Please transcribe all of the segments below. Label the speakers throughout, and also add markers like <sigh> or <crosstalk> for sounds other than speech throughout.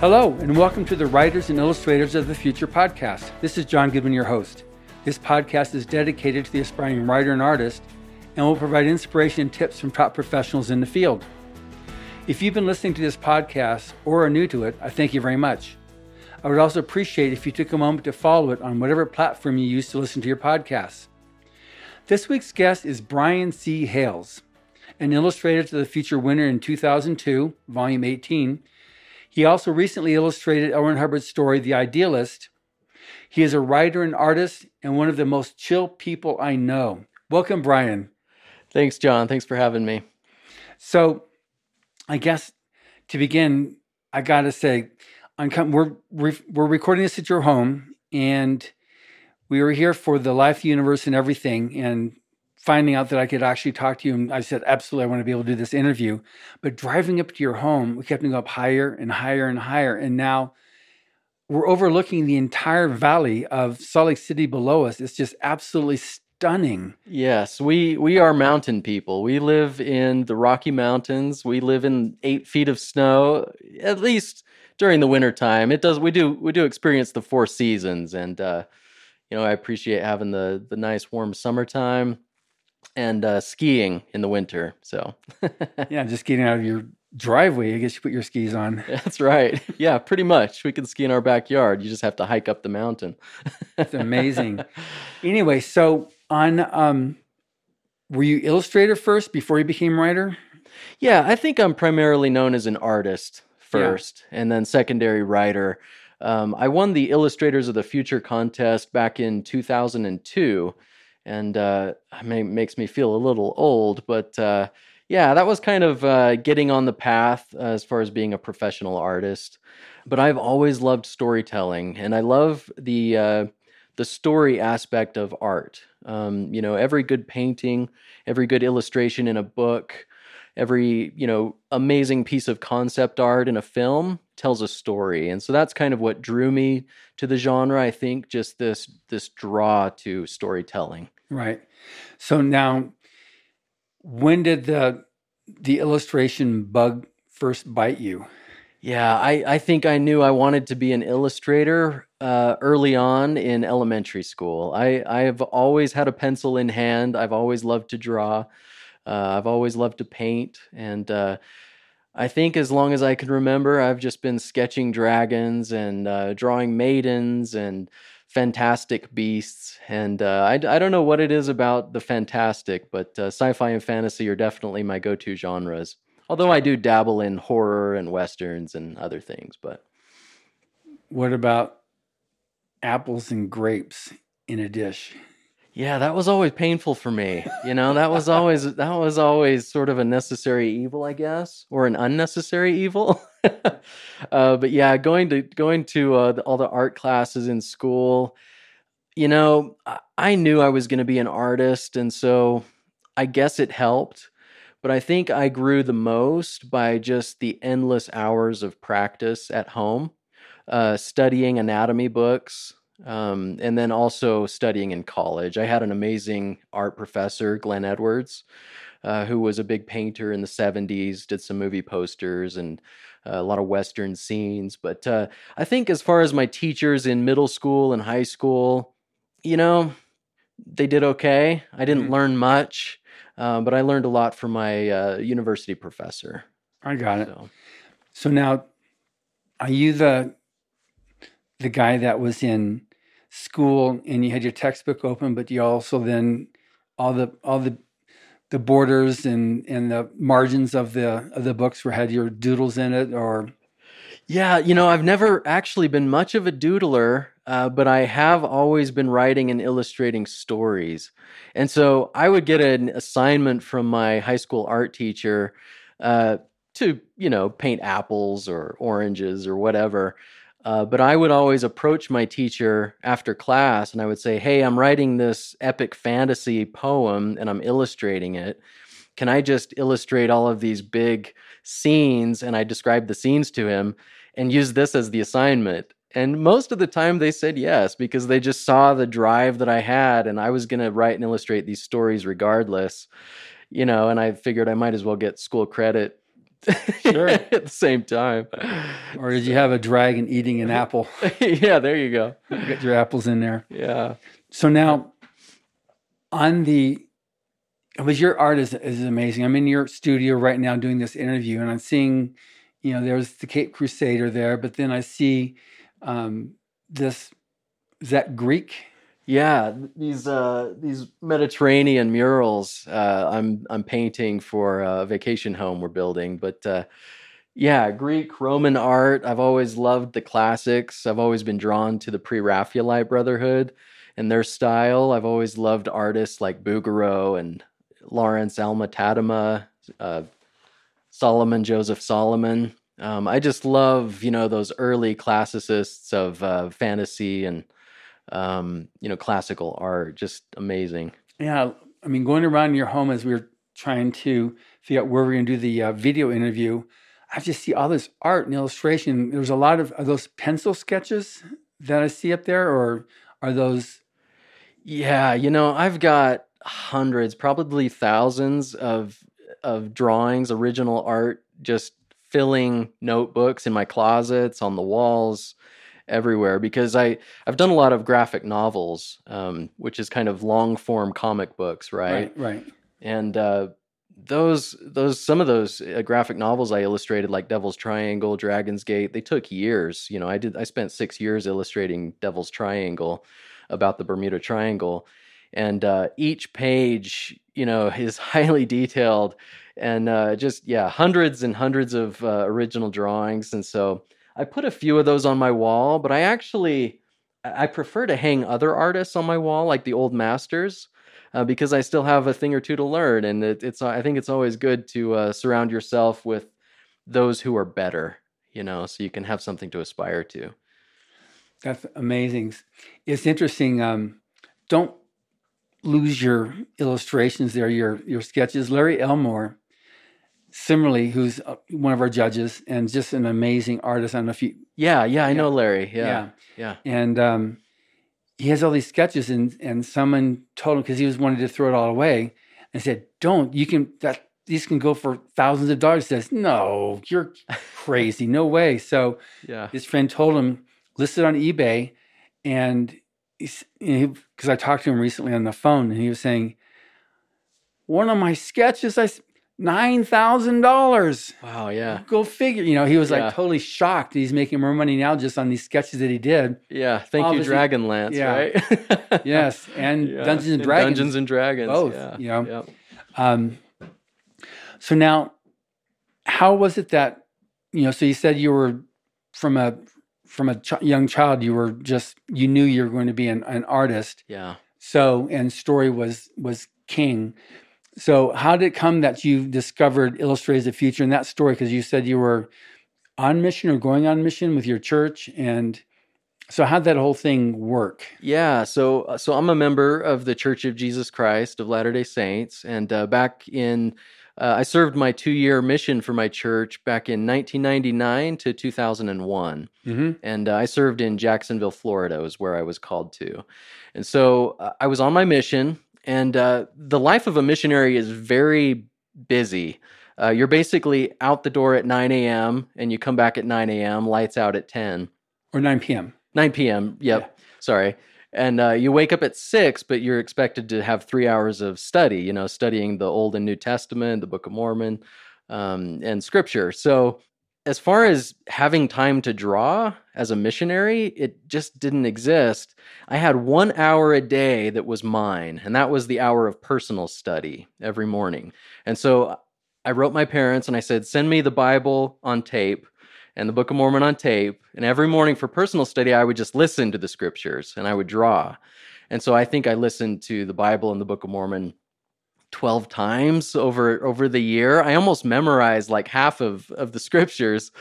Speaker 1: Hello, and welcome to the Writers and Illustrators of the Future podcast. This is John Goodman, your host. This podcast is dedicated to the aspiring writer and artist and will provide inspiration and tips from top professionals in the field. If you've been listening to this podcast or are new to it, I thank you very much. I would also appreciate if you took a moment to follow it on whatever platform you use to listen to your podcasts. This week's guest is Brian C. Hailes, an illustrator to the Future winner in 2002, Volume 18. He also recently illustrated. Ron Hubbard's story, The Idealist. He is a writer and artist and one of the most chill people I know. Welcome, Brian.
Speaker 2: Thanks, John. Thanks for having me.
Speaker 1: So, I guess to begin, I got to say, I'm, we're we're recording this at your home, and we were here for the Life Universe and everything, and finding out that I could actually talk to you. And I said, absolutely, I want to be able to do this interview. But driving up to your home, we kept going up higher and higher and higher, and now we're overlooking the entire valley of Salt Lake City below us. It's just absolutely stunning.
Speaker 2: Yes, we we are mountain people. We live in the Rocky Mountains. We live in eight feet of snow, at least during the winter time. It does we do we do experience the four seasons and uh you know, I appreciate having the the nice warm summertime and uh skiing in the winter. So
Speaker 1: Yeah, just getting out of your driveway, I guess you put your skis on. <laughs>
Speaker 2: That's right. Yeah, pretty much. We can ski in our backyard. You just have to hike up the mountain.
Speaker 1: it's <laughs> amazing. Anyway, so on um were you illustrator first before you became writer?
Speaker 2: Yeah, I think I'm primarily known as an artist first yeah. and then secondary writer. Um, I won the Illustrators of the Future contest back in 2002, and uh, makes me feel a little old, but uh, yeah, that was kind of uh, getting on the path as far as being a professional artist. But I've always loved storytelling, and I love the uh, the story aspect of art. Um, you know, every good painting, every good illustration in a book, every you know amazing piece of concept art in a film tells a story and so that's kind of what drew me to the genre i think just this this draw to storytelling
Speaker 1: right. So now when did the the illustration bug first bite you?
Speaker 2: Yeah i i think i knew i wanted to be an illustrator uh, early on in elementary school. I i have always had a pencil in hand. I've always loved to draw. Uh, I've always loved to paint, and uh, I think as long as I can remember, I've just been sketching dragons and uh, drawing maidens and fantastic beasts. And uh, I, I, don't know what it is about the fantastic, but uh, sci fi and fantasy are definitely my go to genres. Although I do dabble in horror and westerns and other things. But
Speaker 1: what about apples and grapes in a dish?
Speaker 2: Yeah, that was always painful for me. You know, that was always that was always sort of a necessary evil, I guess, or an unnecessary evil. <laughs> <laughs> uh, but yeah, going to going to uh, the, all the art classes in school, you know, I, I knew I was going to be an artist, and so I guess it helped. But I think I grew the most by just the endless hours of practice at home, uh, studying anatomy books, um, and then also studying in college. I had an amazing art professor, Glenn Edwards, uh, who was a big painter in the 70s, did some movie posters and uh, a lot of Western scenes. But uh, I think as far as my teachers in middle school and high school, you know, they did okay. I didn't mm-hmm. learn much, uh, but I learned a lot from my uh, university professor.
Speaker 1: I got it. So, so now, are you the the guy that was in school and you had your textbook open, but you also then all the all the the borders and and the margins of the of the books were had your doodles in it or?
Speaker 2: Yeah you know i've never actually been much of a doodler uh, but i have always been writing and illustrating stories. And so i would get an assignment from my high school art teacher uh, to you know paint apples or oranges or whatever uh, but I would always approach my teacher after class and I would say, Hey, I'm writing this epic fantasy poem and I'm illustrating it. Can I just illustrate all of these big scenes? And I described the scenes to him and use this as the assignment. And most of the time they said yes because they just saw the drive that I had and I was going to write and illustrate these stories regardless, you know, and I figured I might as well get school credit sure. <laughs> at the same time.
Speaker 1: Or did you have a dragon eating an apple? <laughs>
Speaker 2: yeah, there you go.
Speaker 1: You Get your apples in there.
Speaker 2: Yeah.
Speaker 1: So now, on the, but your art is, is amazing. I'm in your studio right now doing this interview, and I'm seeing, you know, there's the Cape Crusader there, but then I see um, this. Is that Greek?
Speaker 2: Yeah, these uh, these Mediterranean murals uh, I'm I'm painting for a vacation home we're building, but uh, yeah, Greek Roman art. I've always loved the classics. I've always been drawn to the Pre-Raphaelite Brotherhood and their style. I've always loved artists like Bouguereau and Lawrence Alma Tadema, uh, Solomon Joseph Solomon. Um, I just love you know those early classicists of uh, fantasy and um, you know, classical art. Just amazing.
Speaker 1: Yeah, I mean, going around your home as we were trying to figure out where we're going to do the uh, video interview, I just see all this art and illustration. There's a lot of are those pencil sketches that I see up there, or are those?
Speaker 2: Yeah, you know, I've got hundreds, probably thousands of of drawings, original art, just filling notebooks in my closets, on the walls everywhere because I I've done a lot of graphic novels, um, which is kind of long form comic books, right?
Speaker 1: Right. right.
Speaker 2: And uh, those those some of those uh, graphic novels I illustrated, like Devil's Triangle, Dragon's Gait, they took years. You know, I did I spent six years illustrating Devil's Triangle about the Bermuda Triangle, and uh, each page, you know, <laughs> is highly detailed and uh, just yeah, hundreds and hundreds of uh, original drawings, and so I put a few of those on my wall, but I actually I prefer to hang other artists on my wall, like the old masters, uh, because I still have a thing or two to learn, and it, it's I think it's always good to uh, surround yourself with those who are better, you know, so you can have something to aspire to.
Speaker 1: That's amazing. It's interesting. Um, don't lose your illustrations there, your your sketches. Larry Elmore similarly, who's uh, one of our judges and just an amazing artist. I don't know if you.
Speaker 2: Yeah, yeah, I yeah. know Larry. Yeah, yeah, yeah.
Speaker 1: And um, he has all these sketches, and and someone told him because he was wanting to throw it all away, and said, "Don't. You can that these can go for thousands of dollars." He says, "No, you're <laughs> crazy. no way." So yeah, his friend told him listed on eBay, and because I talked to him recently on the phone, and he was saying, "One of my sketches, I." nine thousand dollars.
Speaker 2: Wow, yeah.
Speaker 1: Go figure. You know, he was yeah. like totally shocked. He's making more money now just on these sketches that he did.
Speaker 2: Yeah, thank Obviously, you, Dragonlance. Yeah.
Speaker 1: Right. <laughs> yes, and yeah. Dungeons and, and Dragons.
Speaker 2: Dungeons and Dragons.
Speaker 1: Both. Yeah. You know. Yeah. Um. So now, how was it that you know? So you said you were from a from a ch- young child. You were just you knew you were going to be an, an artist.
Speaker 2: Yeah.
Speaker 1: So and story was was king. So, how did it come that you discovered Illustrated the Future in that story? Because you said you were on mission or going on mission with your church, and so how'd that whole thing work?
Speaker 2: Yeah, so uh, so I'm a member of the Church of Jesus Christ of Latter Day Saints, and uh, back in uh, I served my two year mission for my church back in 1999 to 2001. Mm-hmm. And uh, I served in Jacksonville, Florida, was where I was called to. And so uh, I was on my mission and uh, the life of a missionary is very busy. Uh, you're basically out the door at 9 a.m. and you come back at 9 a.m., lights out at 10.
Speaker 1: Or 9 p.m.
Speaker 2: 9 p.m. Yep. Yeah. Sorry. And uh, you wake up at 6, but you're expected to have three hours of study, you know, studying the Old and New Testament, the Book of Mormon, um, and scripture. So as far as having time to draw as a missionary, it just didn't exist. I had one hour a day that was mine, and that was the hour of personal study every morning. And so I wrote my parents and I said, send me the Bible on tape and the Book of Mormon on tape. And every morning for personal study, I would just listen to the scriptures and I would draw. And so I think I listened to the Bible and the Book of Mormon 12 times over over the year. I almost memorized like half of of the scriptures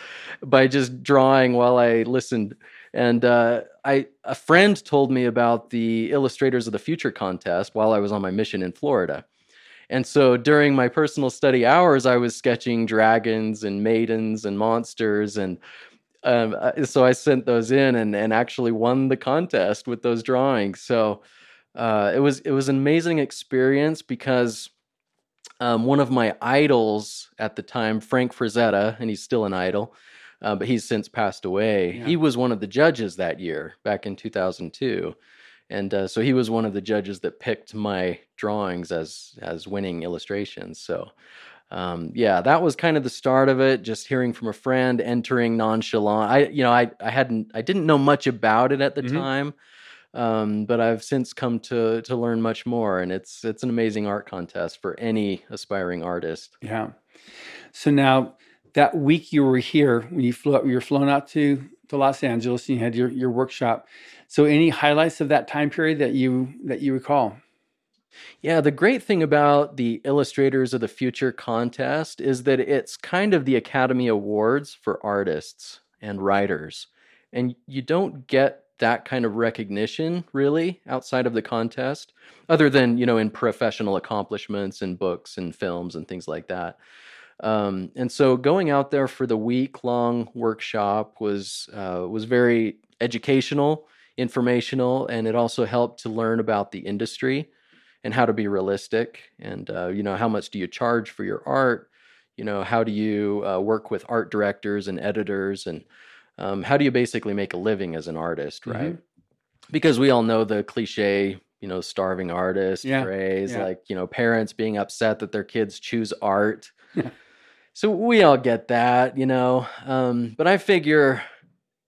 Speaker 2: by just drawing while I listened. And uh, I a friend told me about the Illustrators of the Future contest while I was on my mission in Florida. And so during my personal study hours, I was sketching dragons and maidens and monsters and um, uh, so I sent those in and, and actually won the contest with those drawings. So uh, it was it was an amazing experience because um, one of my idols at the time, Frank Frazetta, and he's still an idol, uh, but he's since passed away.
Speaker 1: Yeah.
Speaker 2: He was one of the judges that year, back in 2002, and uh, so he was one of the judges that picked my drawings as as winning illustrations. So. Um, yeah, that was kind of the start of it. Just hearing from a friend, entering nonchalant. I, you know, I, I hadn't, I didn't know much about it at the
Speaker 1: Mhm.
Speaker 2: time, um, but I've since come to to learn much more, and it's it's an amazing art contest for any aspiring artist.
Speaker 1: Yeah. So now that week you were here when you flew you were flown out to to Los Angeles and you had your your workshop. So any highlights of that time period that you that you recall?
Speaker 2: Yeah, the great thing about the Illustrators of the Future contest is that it's kind of the Academy Awards for artists and writers. And you don't get that kind of recognition really outside of the contest, other than, you know, in professional accomplishments and books and films and things like that. Um, and so going out there for the week long workshop was uh, was very educational, informational, and it also helped to learn about the industry and how to be realistic and uh, you know how much do you charge for your art you know how do you uh, work with art directors and editors and um, how do you basically make a living as an artist right? Because we all know the cliche you know starving artist
Speaker 1: Yeah,
Speaker 2: phrase
Speaker 1: yeah.
Speaker 2: like you know parents being upset that their kids choose art. <laughs> So we all get that you know um, but i figure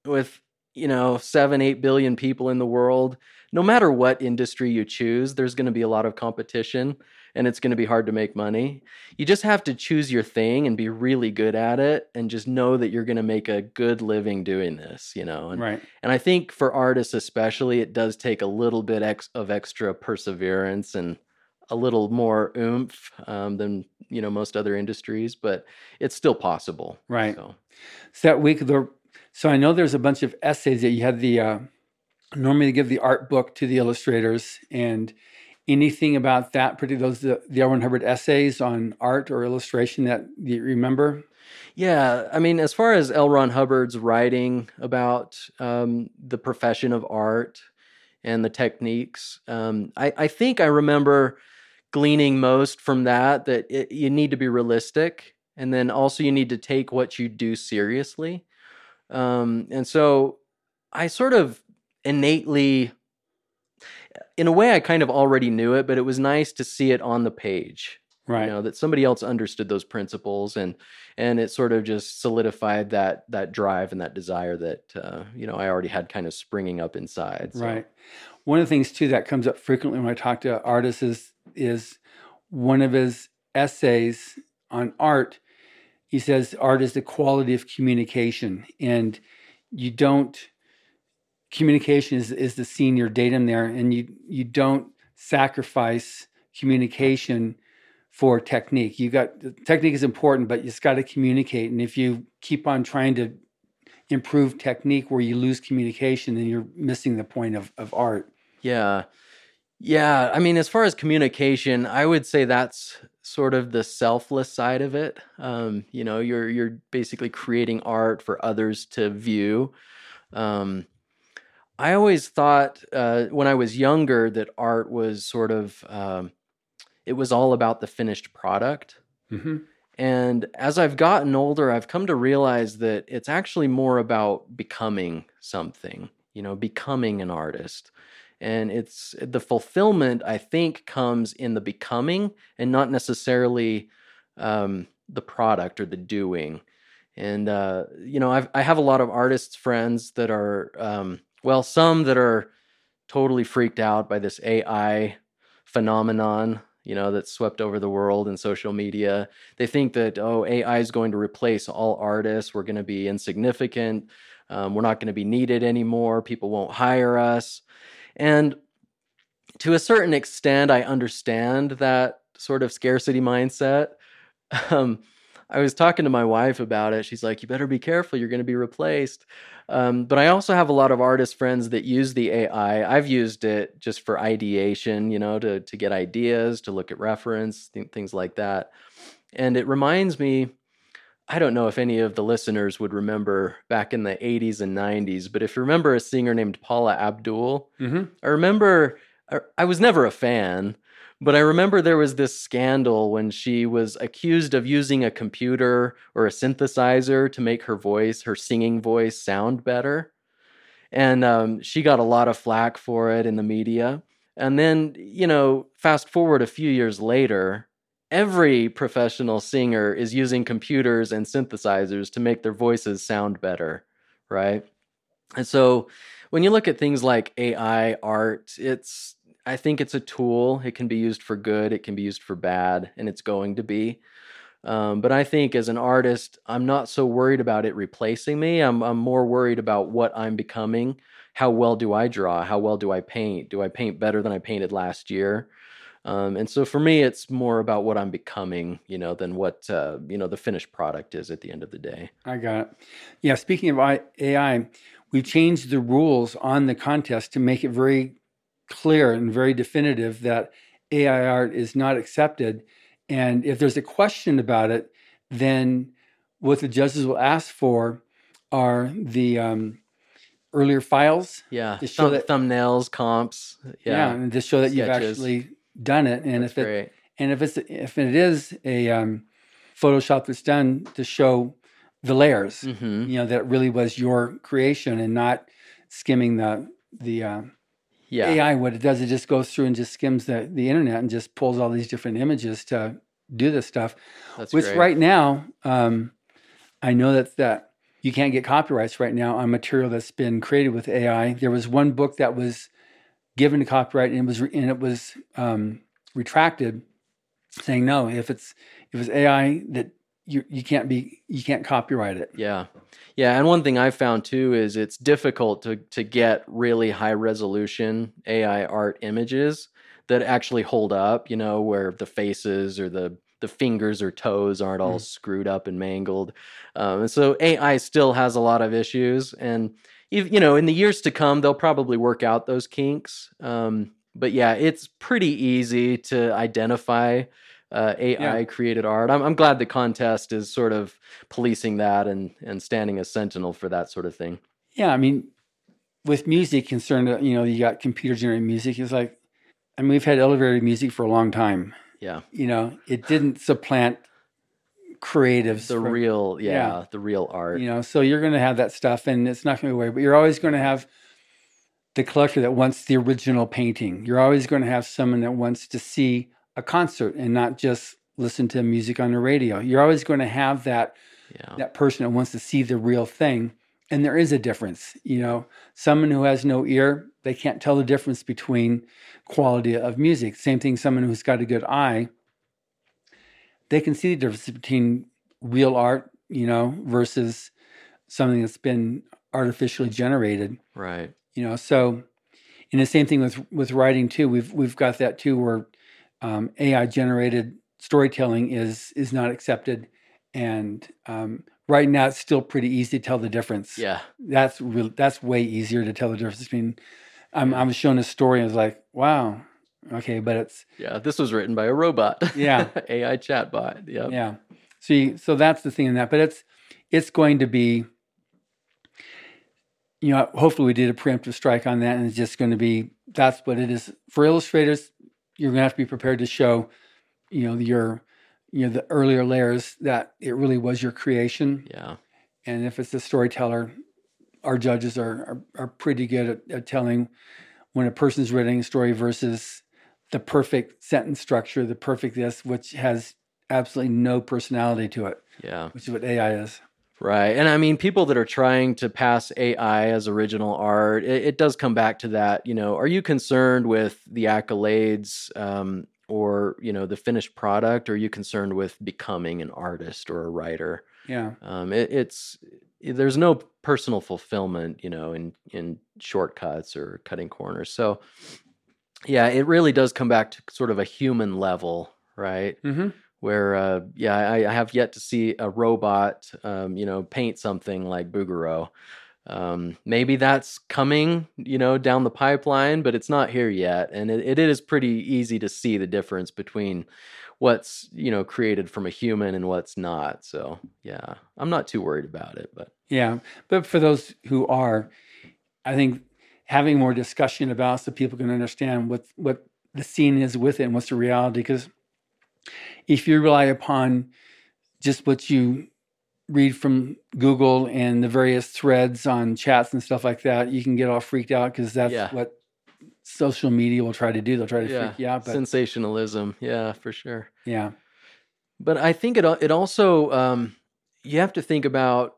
Speaker 2: with you know seven eight billion people in the world no matter what industry you choose there's going to be a lot of competition and it's going to be hard to make money you just have to choose your thing and be really good at it and just know that you're going to make a good living doing this you know and
Speaker 1: Right.
Speaker 2: and I think for artists especially, it does take a little bit ex- of extra perseverance and a little more oomph um, than you know most other industries, but it's still possible.
Speaker 1: Right.
Speaker 2: So,
Speaker 1: So that week there so I know there's a bunch of essays that you had the uh normally give the art book to the illustrators and anything about that particular those the, the L. Hubbard essays on art or illustration that you remember?
Speaker 2: yeah, I mean, as far as L. Ron Hubbard's writing about um, the profession of art and the techniques, um, I, I think I remember gleaning most from that that it, you need to be realistic, and then also you need to take what you do seriously. Um, and so I sort of innately, in a way, I kind of already knew it, but it was nice to see it on the page
Speaker 1: Right.
Speaker 2: you know that somebody else understood those principles and and it sort of just solidified that that drive and that desire that uh, you know i already had kind of springing up inside so.
Speaker 1: Right. One of the things too that comes up frequently when I talk to artists is is one of his essays on art. He says art is the quality of communication, and you don't. Communication is is the senior datum there, and you you don't sacrifice communication for technique. You got technique is important, but you just got to communicate, and if you keep on trying to improve technique where you lose communication, then you're missing the point of, of art.
Speaker 2: yeah yeah i mean as far as communication i would say that's sort of the selfless side of it um, you know you're you're basically creating art for others to view um, i always thought uh, when i was younger that art was sort of um, it was all about the finished product
Speaker 1: Mm-hmm.
Speaker 2: And as I've gotten older, I've come to realize that it's actually more about becoming something, you know, becoming an artist. And it's the fulfillment, I think, comes in the becoming and not necessarily um, the product or the doing. And, uh, you know, I've, I have a lot of artists friends that are, um, well, some that are totally freaked out by this AI phenomenon, you know, that's swept over the world and social media. They think that oh ai is going to replace all artists. We're going to be insignificant. Um, we're not going to be needed anymore. People won't hire us. And to a certain extent i understand that sort of scarcity mindset. <laughs> Um, i was talking to my wife about it. She's like you better be careful. You're going to be replaced um, but i also have a lot of artist friends that use the ai i've used it just for ideation you know to, to get ideas to look at reference th- things like that and it reminds me, I don't know if any of the listeners would remember back in the 80s and 90s, but if you remember a singer named Paula Abdul,
Speaker 1: Mm-hmm.
Speaker 2: I remember I- I was never a fan, But I remember there was this scandal when she was accused of using a computer or a synthesizer to make her voice, her singing voice, sound better. And um, she got a lot of flack for it in the media. And then, you know, fast forward a few years later, every professional singer is using computers and synthesizers to make their voices sound better, right? And so when you look at things like AI art, it's I think it's a tool. It can be used for good, it can be used for bad, and it's going to be. Um, but I think as an artist, I'm not so worried about it replacing me. I'm, I'm more worried about what I'm becoming. How well do I draw? How well do I paint? Do I paint better than I painted last year? Um, and so for me, it's more about what I'm becoming, you know, than what uh, you know the finished product is at the end of the day.
Speaker 1: I got it. Yeah. Speaking of AI, we've changed the rules on the contest to make it very clear and very definitive that AI art is not accepted. And if there's a question about it, then what the judges will ask for are the um, earlier files.
Speaker 2: Yeah, to show Thumb- that thumbnails, comps. Yeah. yeah,
Speaker 1: and to show that Sketches. you've actually done it. And
Speaker 2: that's
Speaker 1: if it
Speaker 2: great.
Speaker 1: and if it's if it is a um, Photoshop that's done to show the layers, mm-hmm. you know, that really was your creation and not skimming the the uh, yeah. AI, what it does, it just goes through and just skims the, the internet and just pulls all these different images to do this stuff.
Speaker 2: That's
Speaker 1: Which
Speaker 2: great.
Speaker 1: right now, um, I know that that you can't get copyrights right now on material that's been created with AI. There was one book that was given to copyright and it was and it was um, retracted, saying no. If it's if it's AI that you you can't be you can't copyright it.
Speaker 2: Yeah. Yeah, and one thing I found too is it's difficult to to get really high resolution AI art images that actually hold up, you know, where the faces or the the fingers or toes aren't all mm. screwed up and mangled. Um, and so AI still has a lot of issues and you know, in the years to come they'll probably work out those kinks. Um, but yeah, it's pretty easy to identify uh, AI yeah. created art. I'm, I'm glad the contest is sort of policing that and and standing as sentinel for that sort of thing.
Speaker 1: Yeah, I mean, with music concerned, uh, you know, you got computer generated music. It's like, I mean, we've had elevated music for a long time.
Speaker 2: Yeah,
Speaker 1: you know, it didn't supplant creatives.
Speaker 2: The from, real, yeah, yeah, the real art.
Speaker 1: You know, so you're going to have that stuff, and it's not going to go away. But you're always going to have the collector that wants the original painting. You're always going to have someone that wants to see a concert and not just listen to music on the radio. You're always going to have that yeah. that person that wants to see the real thing. And there is a difference, you know. Someone who has no ear, they can't tell the difference between quality of music. Same thing, someone who's got a good eye, they can see the difference between real art, you know, versus something that's been artificially generated.
Speaker 2: Right.
Speaker 1: You know, so and the same thing with with writing too. We've we've got that too where um, AI generated storytelling is is not accepted, and um, right now it's still pretty easy to tell the difference.
Speaker 2: Yeah,
Speaker 1: that's real. That's way easier to tell the difference between. I'm, I was shown a story and I was like, wow, okay, but it's
Speaker 2: yeah. This was written by a robot.
Speaker 1: Yeah, <laughs>
Speaker 2: AI chatbot. Yeah,
Speaker 1: yeah. See, so that's the thing in that, but it's it's going to be. You know, hopefully we did a preemptive strike on that, and it's just going to be that's what it is for illustrators you're going to have to be prepared to show, you know, your, you know, the earlier layers that it really was your creation.
Speaker 2: Yeah.
Speaker 1: And if it's a storyteller, our judges are are, are pretty good at, at telling when a person's writing a story versus the perfect sentence structure, the perfect this, which has absolutely no personality to it.
Speaker 2: Yeah.
Speaker 1: Which is what AI is.
Speaker 2: Right. And I mean, people that are trying to pass AI as original art, it, it does come back to that. You know, are you concerned with the accolades um, or, you know, the finished product? Or are you concerned with becoming an artist or a writer?
Speaker 1: Yeah.
Speaker 2: Um, it, it's, there's no personal fulfillment, you know, in, in shortcuts or cutting corners. So, yeah, it really does come back to sort of a human level, right?
Speaker 1: Mm-hmm
Speaker 2: where uh, yeah I, I, have yet to see a robot um, you know paint something like Bouguereau. Um, maybe that's coming you know down the pipeline, but it's not here yet, and it, it is pretty easy to see the difference between what's you know created from a human and what's not. So yeah, I'm not too worried about it, but
Speaker 1: yeah, but for those who are, I think having more discussion about so people can understand what what the scene is with it and what's the reality. Because if you rely upon just what you read from Google and the various threads on chats and stuff like that, you can get all freaked out because that's
Speaker 2: Yeah.
Speaker 1: what social media will try to do. They'll try to
Speaker 2: yeah,
Speaker 1: freak you out. But
Speaker 2: sensationalism. Yeah, for sure.
Speaker 1: yeah,
Speaker 2: But I think it it also um, you have to think about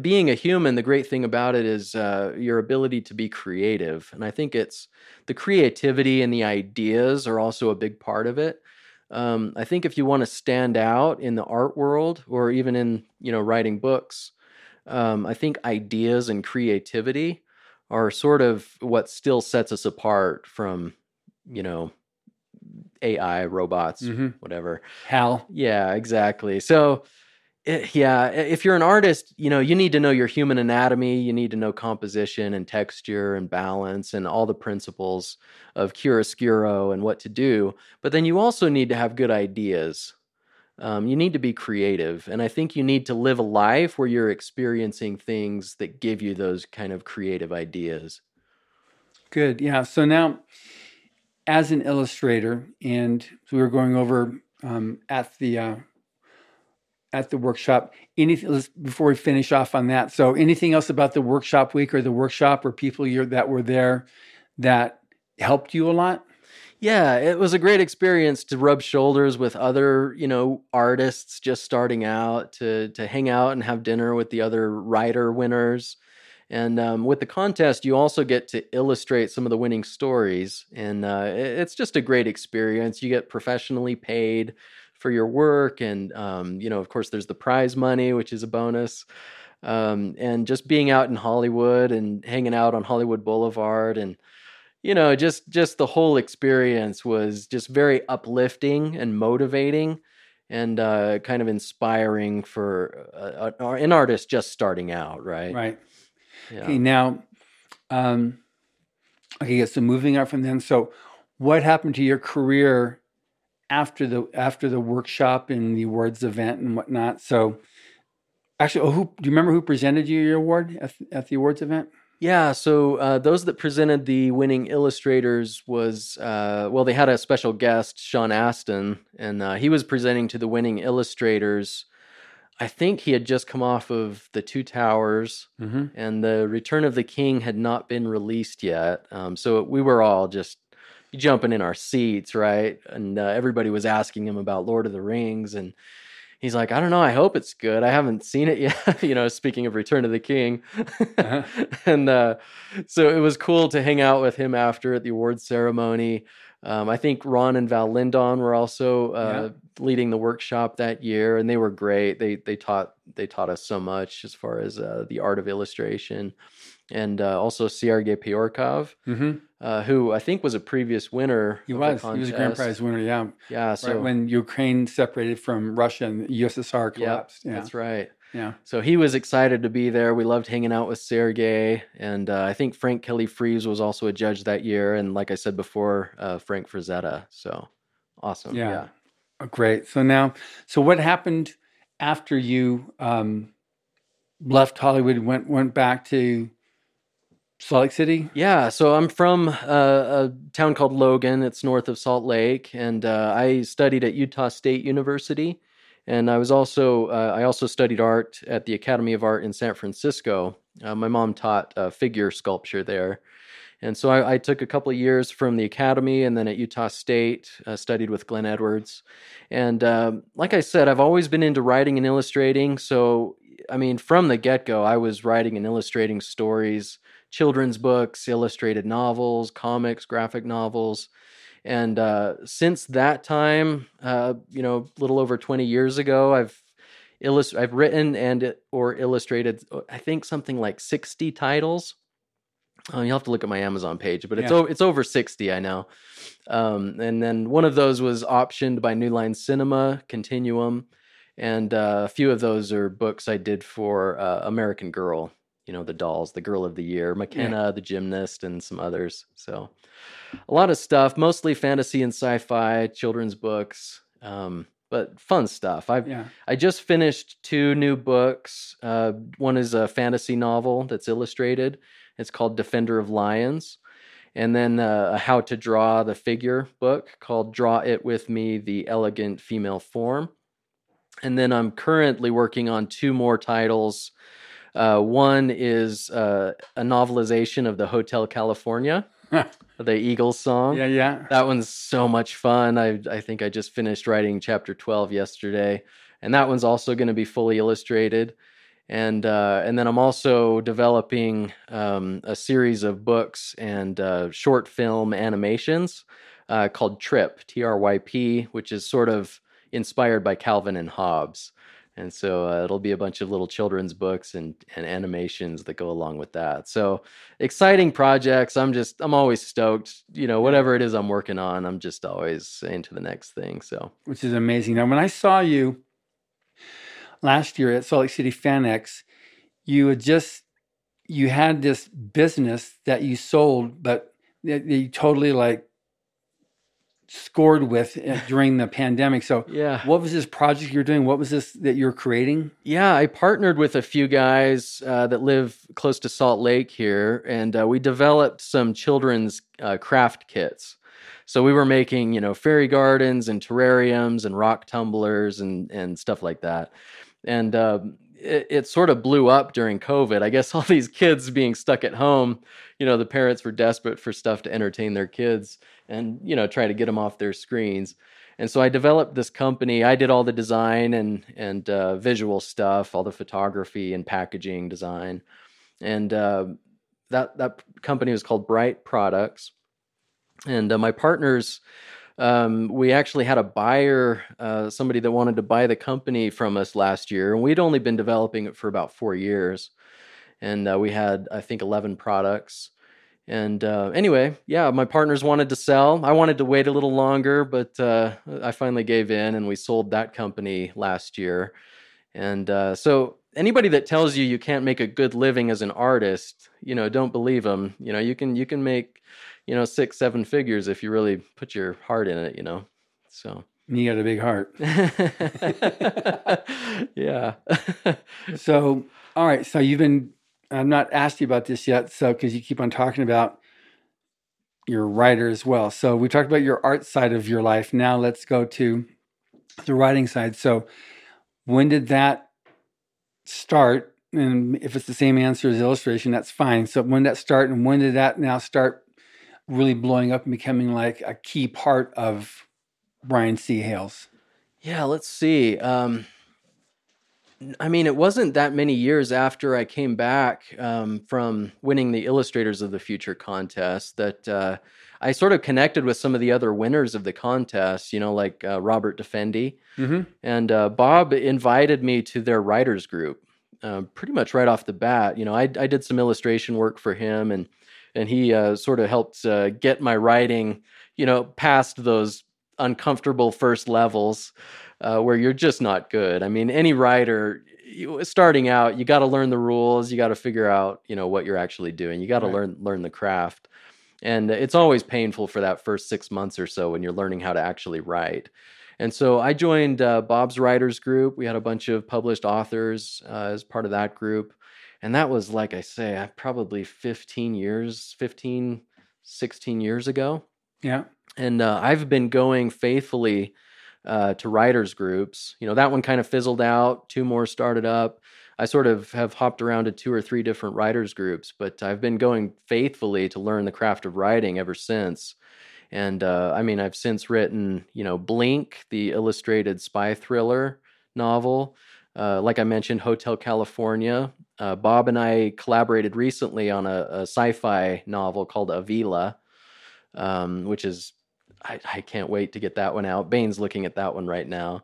Speaker 2: being a human. The great thing about it is uh, your ability to be creative, and I think it's the creativity and the ideas are also a big part of it. Um, I think if you want to stand out in the art world or even in you know writing books, um, I think ideas and creativity are sort of what still sets us apart from you know AI robots
Speaker 1: Mhm.
Speaker 2: whatever.
Speaker 1: Hal.
Speaker 2: Yeah, exactly. So, yeah, if you're an artist, you know, you need to know your human anatomy, you need to know composition and texture and balance and all the principles of chiaroscuro and what to do. But then you also need to have good ideas. Um, you need to be creative. And I think you need to live a life where you're experiencing things that give you those kind of creative ideas.
Speaker 1: Good. Yeah. So now, as an illustrator, and so we were going over um, at the uh, at the workshop. Anything before we finish off on that? So, anything else about the workshop week or the workshop or people that were there that helped you a lot?
Speaker 2: Yeah, it was a great experience to rub shoulders with other, you know, artists just starting out, to to hang out and have dinner with the other writer winners. And um, with the contest, you also get to illustrate some of the winning stories, and uh, it- it's just a great experience. You get professionally paid for your work, and um, you know, of course, there's the prize money, which is a bonus. Um, and just being out in Hollywood and hanging out on Hollywood Boulevard and you know just just the whole experience was just very uplifting and motivating and uh, kind of inspiring for uh, uh, an artist just starting out right
Speaker 1: Right.
Speaker 2: yeah.
Speaker 1: Okay. Now, um, okay. So moving on from then. So, what happened to your career after the after the workshop and the awards event and whatnot? So, actually, oh, who do you remember who presented you your award at, at the awards event?
Speaker 2: Yeah, so uh, those that presented the winning illustrators was uh, well, they had a special guest, Sean Astin, and uh, he was presenting to the winning illustrators. I think he had just come off of the Two Towers,
Speaker 1: Mm-hmm.
Speaker 2: and the Return of the King had not been released yet. Um, so we were all just jumping in our seats, right? And uh, everybody was asking him about Lord of the Rings, and he's like, "I don't know. I hope it's good. I haven't seen it yet." <laughs> you know, speaking of Return of the King,
Speaker 1: Uh-huh. <laughs>
Speaker 2: and uh, so it was cool to hang out with him after at the awards ceremony. Um, I think Ron and Val Lindahn were also uh, leading the workshop that year, and they were great. They they taught they taught us so much as far as uh, the art of illustration, and uh, also Sergei Poyarkov,
Speaker 1: Mm-hmm.
Speaker 2: uh, who I think was a previous winner.
Speaker 1: He was. He was a grand prize winner. Yeah.
Speaker 2: Yeah, so
Speaker 1: right when Ukraine separated from Russia and the USSR collapsed. yeah.
Speaker 2: that's right.
Speaker 1: Yeah.
Speaker 2: So he was excited to be there. We loved hanging out with Sergey, and uh, I think Frank Kelly Freas was also a judge that year. And like I said before, uh, Frank Frazetta. So awesome.
Speaker 1: Yeah.
Speaker 2: yeah.
Speaker 1: Oh, great. So now, so what happened after you um, left Hollywood? Went went back to Salt Lake City.
Speaker 2: Yeah, so I'm from uh, a town called Logan. It's north of Salt Lake, and uh, I studied at Utah State University. And I was also uh, I also studied art at the Academy of Art in San Francisco. Uh, my mom taught uh, figure sculpture there, and so I, I took a couple of years from the academy, and then at Utah State uh, studied with Glenn Edwards. And um, like I said, I've always been into writing and illustrating. So I mean, from the get go, I was writing and illustrating stories children's books, illustrated novels, comics, graphic novels. And uh, since that time, uh, you know, a little over 20 years ago, I've illust- I've written and or illustrated, I think something like 60 titles. Uh, you'll have to look at my Amazon page, but it's
Speaker 1: Yeah.
Speaker 2: o- it's over 60, I know. Um, and then one of those was optioned by New Line Cinema Continuum, and uh, a few of those are books I did for uh, American Girl. You know, the dolls, the Girl of the Year, McKenna, the gymnast, and some others. So, a lot of stuff, mostly fantasy and sci-fi, children's books, um, but fun stuff. I've
Speaker 1: Yeah.
Speaker 2: I just finished two new books. Uh, one is a fantasy novel that's illustrated. It's called Defender of Llyans, and then uh, a how to draw the figure book called Draw It With Me The Elegant Female Form. And then I'm currently working on two more titles. Uh, one is uh, a novelization of the Hotel California, <laughs> the Eagles song.
Speaker 1: Yeah, yeah.
Speaker 2: That one's so much fun. I, I think I just finished writing chapter 12 yesterday. And that one's also going to be fully illustrated and uh, and then I'm also developing um, a series of books and uh, short film animations uh, called Trip T R Y P, which is sort of inspired by Calvin and Hobbes. And so uh, it'll be a bunch of little children's books and, and animations that go along with that. So exciting projects. I'm just I'm always stoked. You know, whatever it is I'm working on, I'm just always into the next thing. So
Speaker 1: which is amazing. Now, when I saw you last year at Salt Lake City FanX, you had just you had this business that you sold, but you totally like scored with uh, <laughs> during the pandemic. So,
Speaker 2: yeah,
Speaker 1: what was this project you're doing? What was this that you're creating?
Speaker 2: Yeah, I partnered with a few guys uh, that live close to Salt Lake here, and uh, we developed some children's uh, craft kits. So we were making, you know, fairy gardens and terrariums and rock tumblers and and stuff like that and uh, it, it, sort of blew up during COVID. I guess <laughs> all these kids being stuck at home, you know, the parents were desperate for stuff to entertain their kids and you know try to get them off their screens. And so I developed this company. I did all the design and and uh, visual stuff, all the photography and packaging design, and uh, that that company was called Bright Products. And uh, my partners um, we actually had a buyer, uh, somebody that wanted to buy the company from us last year, and we'd only been developing it for about four years. And uh, we had, I think, 11 products. And uh, anyway, yeah, my partners wanted to sell. I wanted to wait a little longer, but uh, I finally gave in and we sold that company last year. And uh, so, anybody that tells you you can't make a good living as an artist, you know, don't believe them. You know, you can you can make you know, six, seven figures if you really put your heart in it, you know. So
Speaker 1: you got a big heart. <laughs>
Speaker 2: yeah. <laughs>
Speaker 1: so, all right. So you've been, i'm not asked you about this yet. So, because you keep on talking about your writer as well. So we talked about your art side of your life. Now let's go to the writing side. So when did that start? And if it's the same answer as illustration, that's fine. So when did that start and when did that now start really blowing up and becoming like a key part of Brian C. Hailes?
Speaker 2: Yeah, let's see. Um, I mean, it wasn't that many years after I came back um, from winning the Illustrators of the Future contest that uh, I sort of connected with some of the other winners of the contest, you know, like uh, Robert Defendi. Mm-hmm. And uh, Bob invited me to their writers group uh, pretty much right off the bat. You know, I, I did some illustration work for him and and he uh, sort of helped uh, get my writing, you know, past those uncomfortable first levels uh, where you're just not good. I mean, any writer you, starting out, you got to learn the rules. You got to figure out, you know, what you're actually doing. You got to right. learn learn the craft, and it's always painful for that first six months or so when you're learning how to actually write. And so I joined uh, Bob's writers group. We had a bunch of published authors uh, as part of that group and that was like i say probably 15 years 15 16 years ago.
Speaker 1: Yeah.
Speaker 2: And uh, i've been going faithfully uh, to writers groups. You know that one kind of fizzled out two more started up. I sort of have hopped around to two or three different writers groups but i've been going faithfully to learn the craft of writing ever since. And uh, i mean i've since written you know blink the illustrated spy thriller novel uh, like I mentioned, Hotel California. Uh, Bob and I collaborated recently on a, a sci-fi novel called Avila, um, which is I, I, can't wait to get that one out. Baen's looking at that one right now.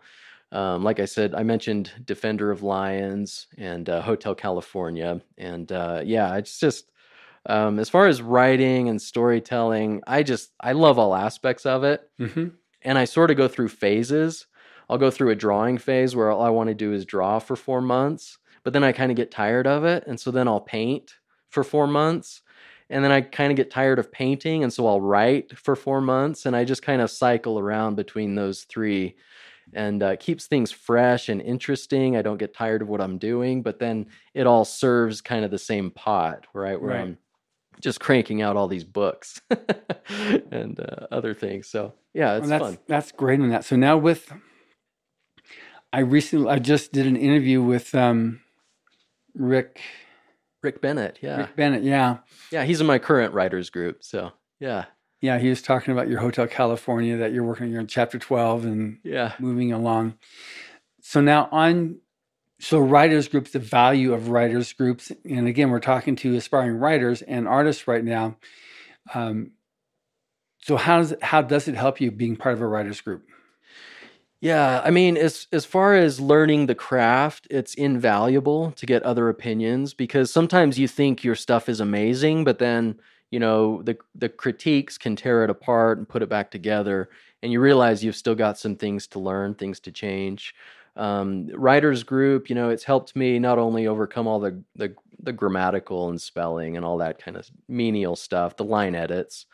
Speaker 2: Um, like I said, I mentioned Defender of Llyans and uh, Hotel California, and uh, yeah, it's just um, as far as writing and storytelling, I just I love all aspects of it, mm-hmm. and I sort of go through phases. I'll go through a drawing phase where all I want to do is draw for four months, but then I kind of get tired of it. And so then I'll paint for four months. And then I kind of get tired of painting. And so I'll write for four months. And I just kind of cycle around between those three and uh, keeps things fresh and interesting. I don't get tired of what I'm doing, but then it all serves kind of the same pot, right? Where
Speaker 1: right.
Speaker 2: I'm just cranking out all these books <laughs> and uh, other things. So yeah, it's
Speaker 1: Well, that's
Speaker 2: fun.
Speaker 1: that's great on that. So now with, I recently I just did an interview with um, Rick
Speaker 2: Rick Bennett, yeah,
Speaker 1: Rick Bennett. Yeah,
Speaker 2: yeah, he's in my current writers group. So yeah,
Speaker 1: yeah. He was talking about your Hotel California that you're working. In chapter twelve and
Speaker 2: yeah,
Speaker 1: moving along. So now on, so writers groups, the value of writers groups, and again, we're talking to aspiring writers and artists right now. Um, so how does how does it help you being part of a writers group?
Speaker 2: Yeah. I mean, as as far as learning the craft, it's invaluable to get other opinions because sometimes you think your stuff is amazing, but then you know the the critiques can tear it apart and put it back together, and you realize you've still got some things to learn, things to change. um, writers group you know it's helped me not only overcome all the, the the grammatical and spelling and all that kind of menial stuff the line edits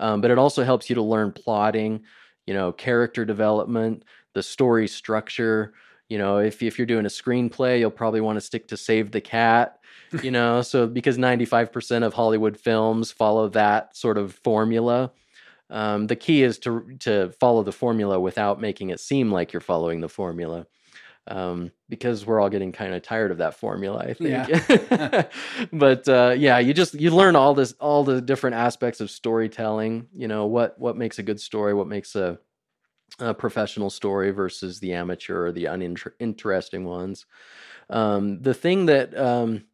Speaker 2: um, but it also helps you to learn plotting you know character development the story structure you know if, if you're doing a screenplay you'll probably want to stick to save the cat you know <laughs> so because 95% of hollywood films follow that sort of formula um, the key is to to follow the formula without making it seem like you're following the formula um, because we're all getting kind of tired of that formula, I think. <laughs> <laughs> but uh, yeah, you just you learn all this, all the different aspects of storytelling. You know what what makes a good story, what makes a, a professional story versus the amateur or the uninteresting ones. Um, the thing that um,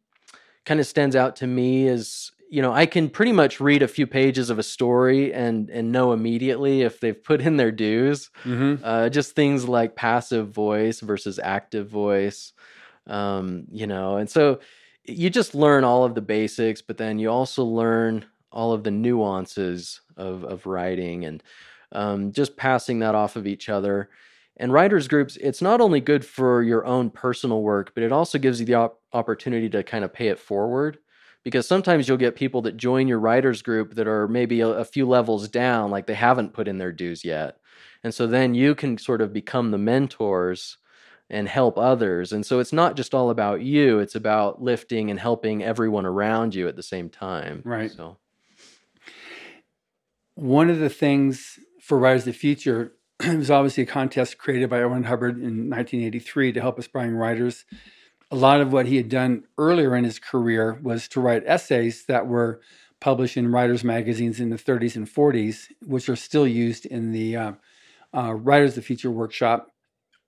Speaker 2: kind of stands out to me is you know i can pretty much read a few pages of a story and and know immediately if they've put in their dues
Speaker 1: Mm-hmm.
Speaker 2: uh, just things like passive voice versus active voice um, you know and so you just learn all of the basics but then you also learn all of the nuances of, of writing and um, just passing that off of each other and writers groups it's not only good for your own personal work but it also gives you the op- opportunity to kind of pay it forward because sometimes you'll get people that join your writers group that are maybe a, a few levels down like they haven't put in their dues yet and so then you can sort of become the mentors and help others. And so it's not just all about you, it's about lifting and helping everyone around you at the same time.
Speaker 1: Right.
Speaker 2: So,
Speaker 1: One of the things for Writers of the Future <clears throat> it was obviously a contest created by L. Ron Hubbard in 1983 to help aspiring writers. A lot of what he had done earlier in his career was to write essays that were published in writers' magazines in the 30s and 40s, which are still used in the uh, uh, Writers of the Future workshop.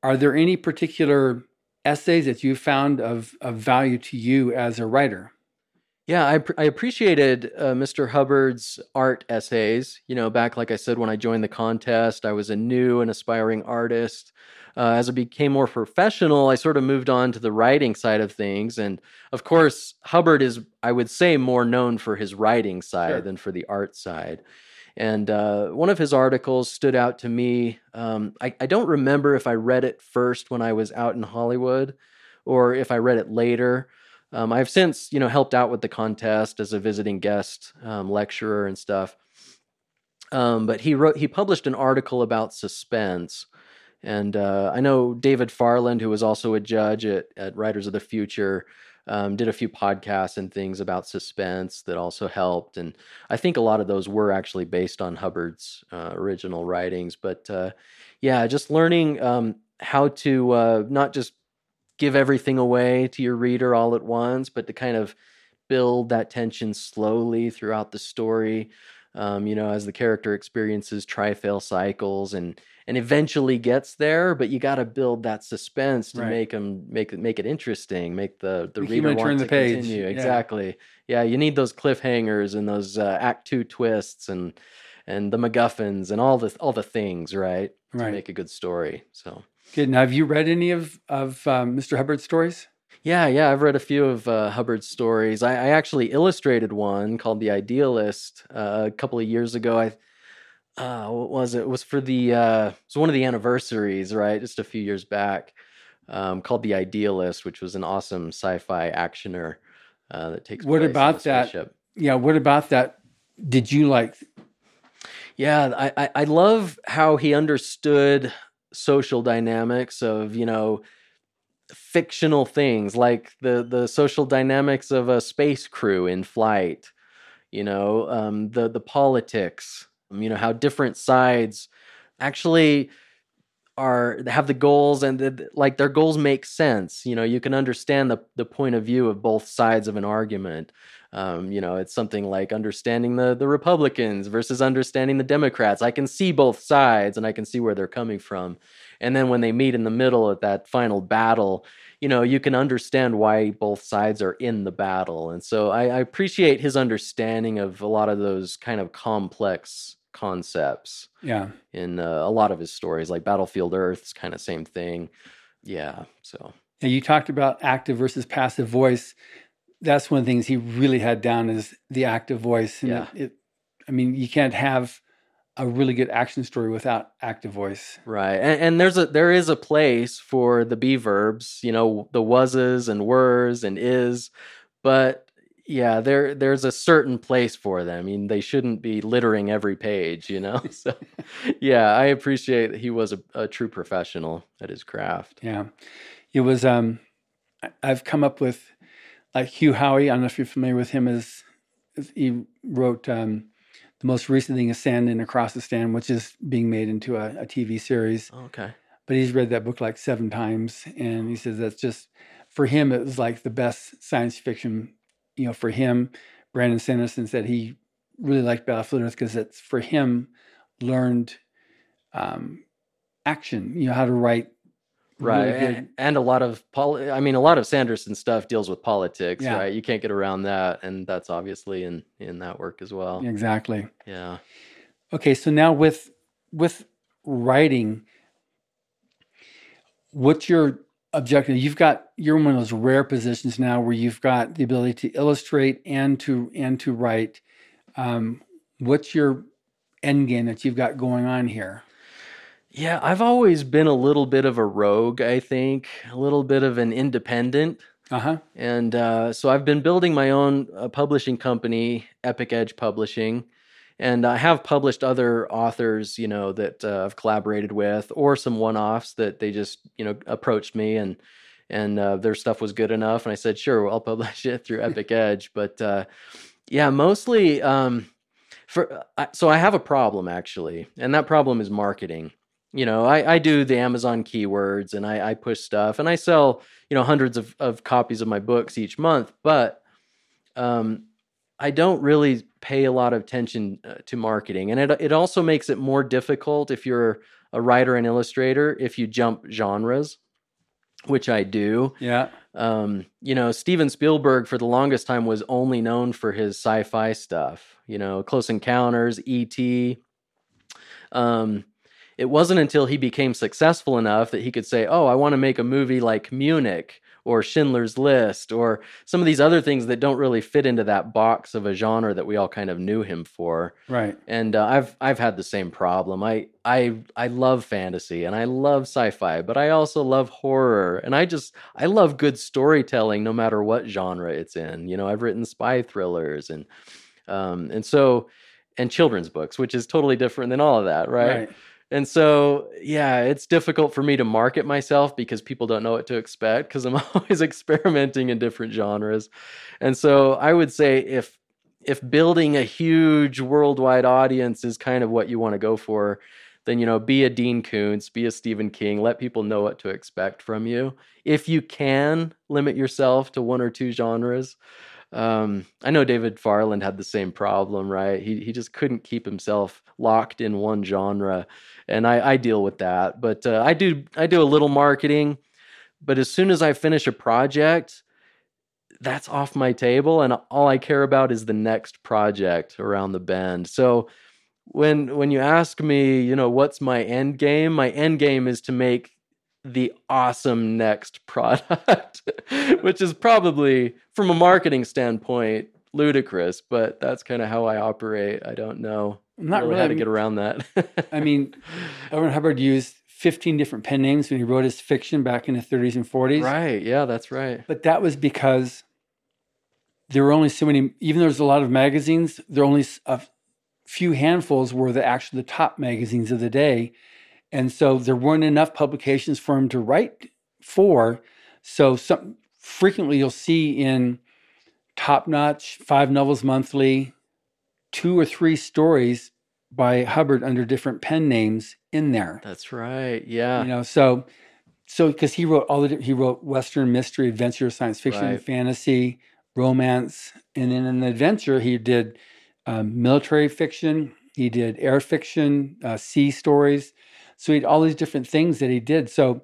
Speaker 1: Are there any particular essays that you found of, of value to you as a writer?
Speaker 2: Yeah, I, I appreciated uh, Mr. Hubbard's art essays. You know, back, like I said, when I joined the contest, I was a new and aspiring artist. Uh, as I became more professional, I sort of moved on to the writing side of things. And of course, Hubbard is, I would say, more known for his writing side
Speaker 1: Sure.
Speaker 2: than for the art side. And uh, one of his articles stood out to me. Um, I, I don't remember if I read it first when I was out in Hollywood or if I read it later. Um, I've since, you know, helped out with the contest as a visiting guest um, lecturer and stuff. Um, but he wrote, he published an article about suspense, and uh, I know David Farland, who was also a judge at, at Writers of the Future, um, did a few podcasts and things about suspense that also helped. And I think a lot of those were actually based on Hubbard's uh, original writings. But uh, yeah, just learning um, how to uh, not just give everything away to your reader all at once, but to kind of build that tension slowly throughout the story. Um, you know, as the character experiences try-fail cycles and and eventually gets there, but you got to build that suspense to
Speaker 1: Right.
Speaker 2: make them make it make it interesting, make the the
Speaker 1: Make
Speaker 2: reader want
Speaker 1: turn
Speaker 2: to
Speaker 1: the page.
Speaker 2: continue.
Speaker 1: Yeah.
Speaker 2: Exactly. Yeah, you need those cliffhangers and those uh, act two twists and and the MacGuffins and all the all the things, right,
Speaker 1: right?
Speaker 2: to make a good story. So.
Speaker 1: Good. Now, have you read any of of um, Mr. Hubbard's stories?
Speaker 2: Yeah, yeah, I've read a few of uh, Hubbard's stories. I, I actually illustrated one called "The Idealist" uh, a couple of years ago. I, uh, what was it? It was for the uh, it was one of the anniversaries, right? Just a few years back, um, called "The Idealist," which was an awesome sci-fi actioner uh, that takes.
Speaker 1: What about that?
Speaker 2: spaceship.
Speaker 1: Yeah. What about that? Did you like?
Speaker 2: Yeah, I, I I love how he understood social dynamics of you know fictional things like the the social dynamics of a space crew in flight. you know, um, the the politics, um, you know, how different sides actually are have the goals and the, like their goals make sense. You know, you can understand the the point of view of both sides of an argument. Um, you know, it's something like understanding the the Republicans versus understanding the Democrats. I can see both sides and I can see where they're coming from. And then when they meet in the middle at that final battle, you know, you can understand why both sides are in the battle. And so I, I appreciate his understanding of a lot of those kind of complex concepts.
Speaker 1: Yeah.
Speaker 2: In uh, a lot of his stories, like Battlefield Earth's kind of same thing. Yeah. So.
Speaker 1: Yeah, you talked about active versus passive voice. That's one of the things he really had down is the active voice. And
Speaker 2: Yeah.
Speaker 1: it, it, I mean, you can't have a really good action story without active voice.
Speaker 2: Right. And, and there's a there is a place for the be verbs, you know, the wases and wers and is, but yeah, there there's a certain place for them. I mean, they shouldn't be littering every page, you know. <laughs> So yeah, I appreciate that he was a, a true professional at his craft.
Speaker 1: Yeah. It was um I've come up with like Hugh Howey, I don't know if you're familiar with him is, as he wrote um the most recent thing is Sand and Across the Sand, which is being made into a, a TV series.
Speaker 2: Okay.
Speaker 1: But he's read that book like seven times and he says that's just for him it was like the best science fiction, you know, for him. Brandon Sanderson said he really liked Battlefield Earth because it's for him learned um action, you know, how to write
Speaker 2: Right. And, and a lot of poli- I mean a lot of Sanderson stuff deals with politics,
Speaker 1: Yeah.
Speaker 2: right? You can't get around that and that's obviously in in that work as well.
Speaker 1: Exactly.
Speaker 2: Yeah.
Speaker 1: Okay, so now with with writing, what's your objective? You've got you're in one of those rare positions now where you've got the ability to illustrate and to and to write. Um, what's your end game that you've got going on here?
Speaker 2: Yeah, I've always been a little bit of a rogue, I think, a little bit of an independent.
Speaker 1: Uh huh.
Speaker 2: And uh, so I've been building my own uh, publishing company, Epic Edge Publishing. And I have published other authors, you know, that uh, I've collaborated with, or some one-offs that they just, you know, approached me and and uh, their stuff was good enough, and I said, sure, I'll publish it through <laughs> Epic Edge. But uh, yeah, mostly um, for I so I have a problem actually, and that problem is marketing. You know, I, I do the Amazon keywords and I, I push stuff and I sell, you know, hundreds of, of copies of my books each month, but um, I don't really pay a lot of attention uh, to marketing. And it, it also makes it more difficult if you're a writer and illustrator, if you jump genres, which I do.
Speaker 1: Yeah.
Speaker 2: Um, you know, Steven Spielberg for the longest time was only known for his sci-fi stuff. You know, Close Encounters, E.T. Um, it wasn't until he became successful enough that he could say, "Oh, I want to make a movie like Munich or Schindler's List or some of these other things that don't really fit into that box of a genre that we all kind of knew him for."
Speaker 1: Right.
Speaker 2: and uh, I've I've had the same problem. I I I love fantasy and I love sci-fi, but I also love horror, and I just I love good storytelling, no matter what genre it's in. You know, I've written spy thrillers and um and so and children's books, which is totally different than all of that, right? And so, yeah, it's difficult for me to market myself because people don't know what to expect because I'm <laughs> always experimenting in different genres. And so, I would say if if building a huge worldwide audience is kind of what you want to go for, then you know, be a Dean Koontz, be a Stephen King, let people know what to expect from you. If you can limit yourself to one or two genres, um, I know David Farland had the same problem, right? He he just couldn't keep himself locked in one genre, and I, I deal with that. But uh, I do I do a little marketing, but as soon as I finish a project, that's off my table, and all I care about is the next project around the bend. So when when you ask me, you know, what's my end game? My end game is to make the awesome next product, <laughs> which is probably from a marketing standpoint ludicrous, but that's kind of how I operate. I don't know I'm
Speaker 1: Not
Speaker 2: really
Speaker 1: really.
Speaker 2: how to get around that.
Speaker 1: I mean, <laughs> L. Ron Hubbard used 15 different pen names when he wrote his fiction back in the 30s and 40s.
Speaker 2: right? Yeah, that's right.
Speaker 1: But that was because there were only so many, even though there's a lot of magazines, there are only a few handfuls were the actually the top magazines of the day. And so there weren't enough publications for him to write for. So some frequently you'll see in Top Notch, Five Novels Monthly, two or three stories by Hubbard under different pen names in there.
Speaker 2: That's right. Yeah.
Speaker 1: You know, so so because he wrote all the he wrote Western mystery, adventure, science fiction,
Speaker 2: Right.
Speaker 1: fantasy, romance, and then in adventure he did um, military fiction. He did air fiction, uh, sea stories. So he had all these different things that he did. So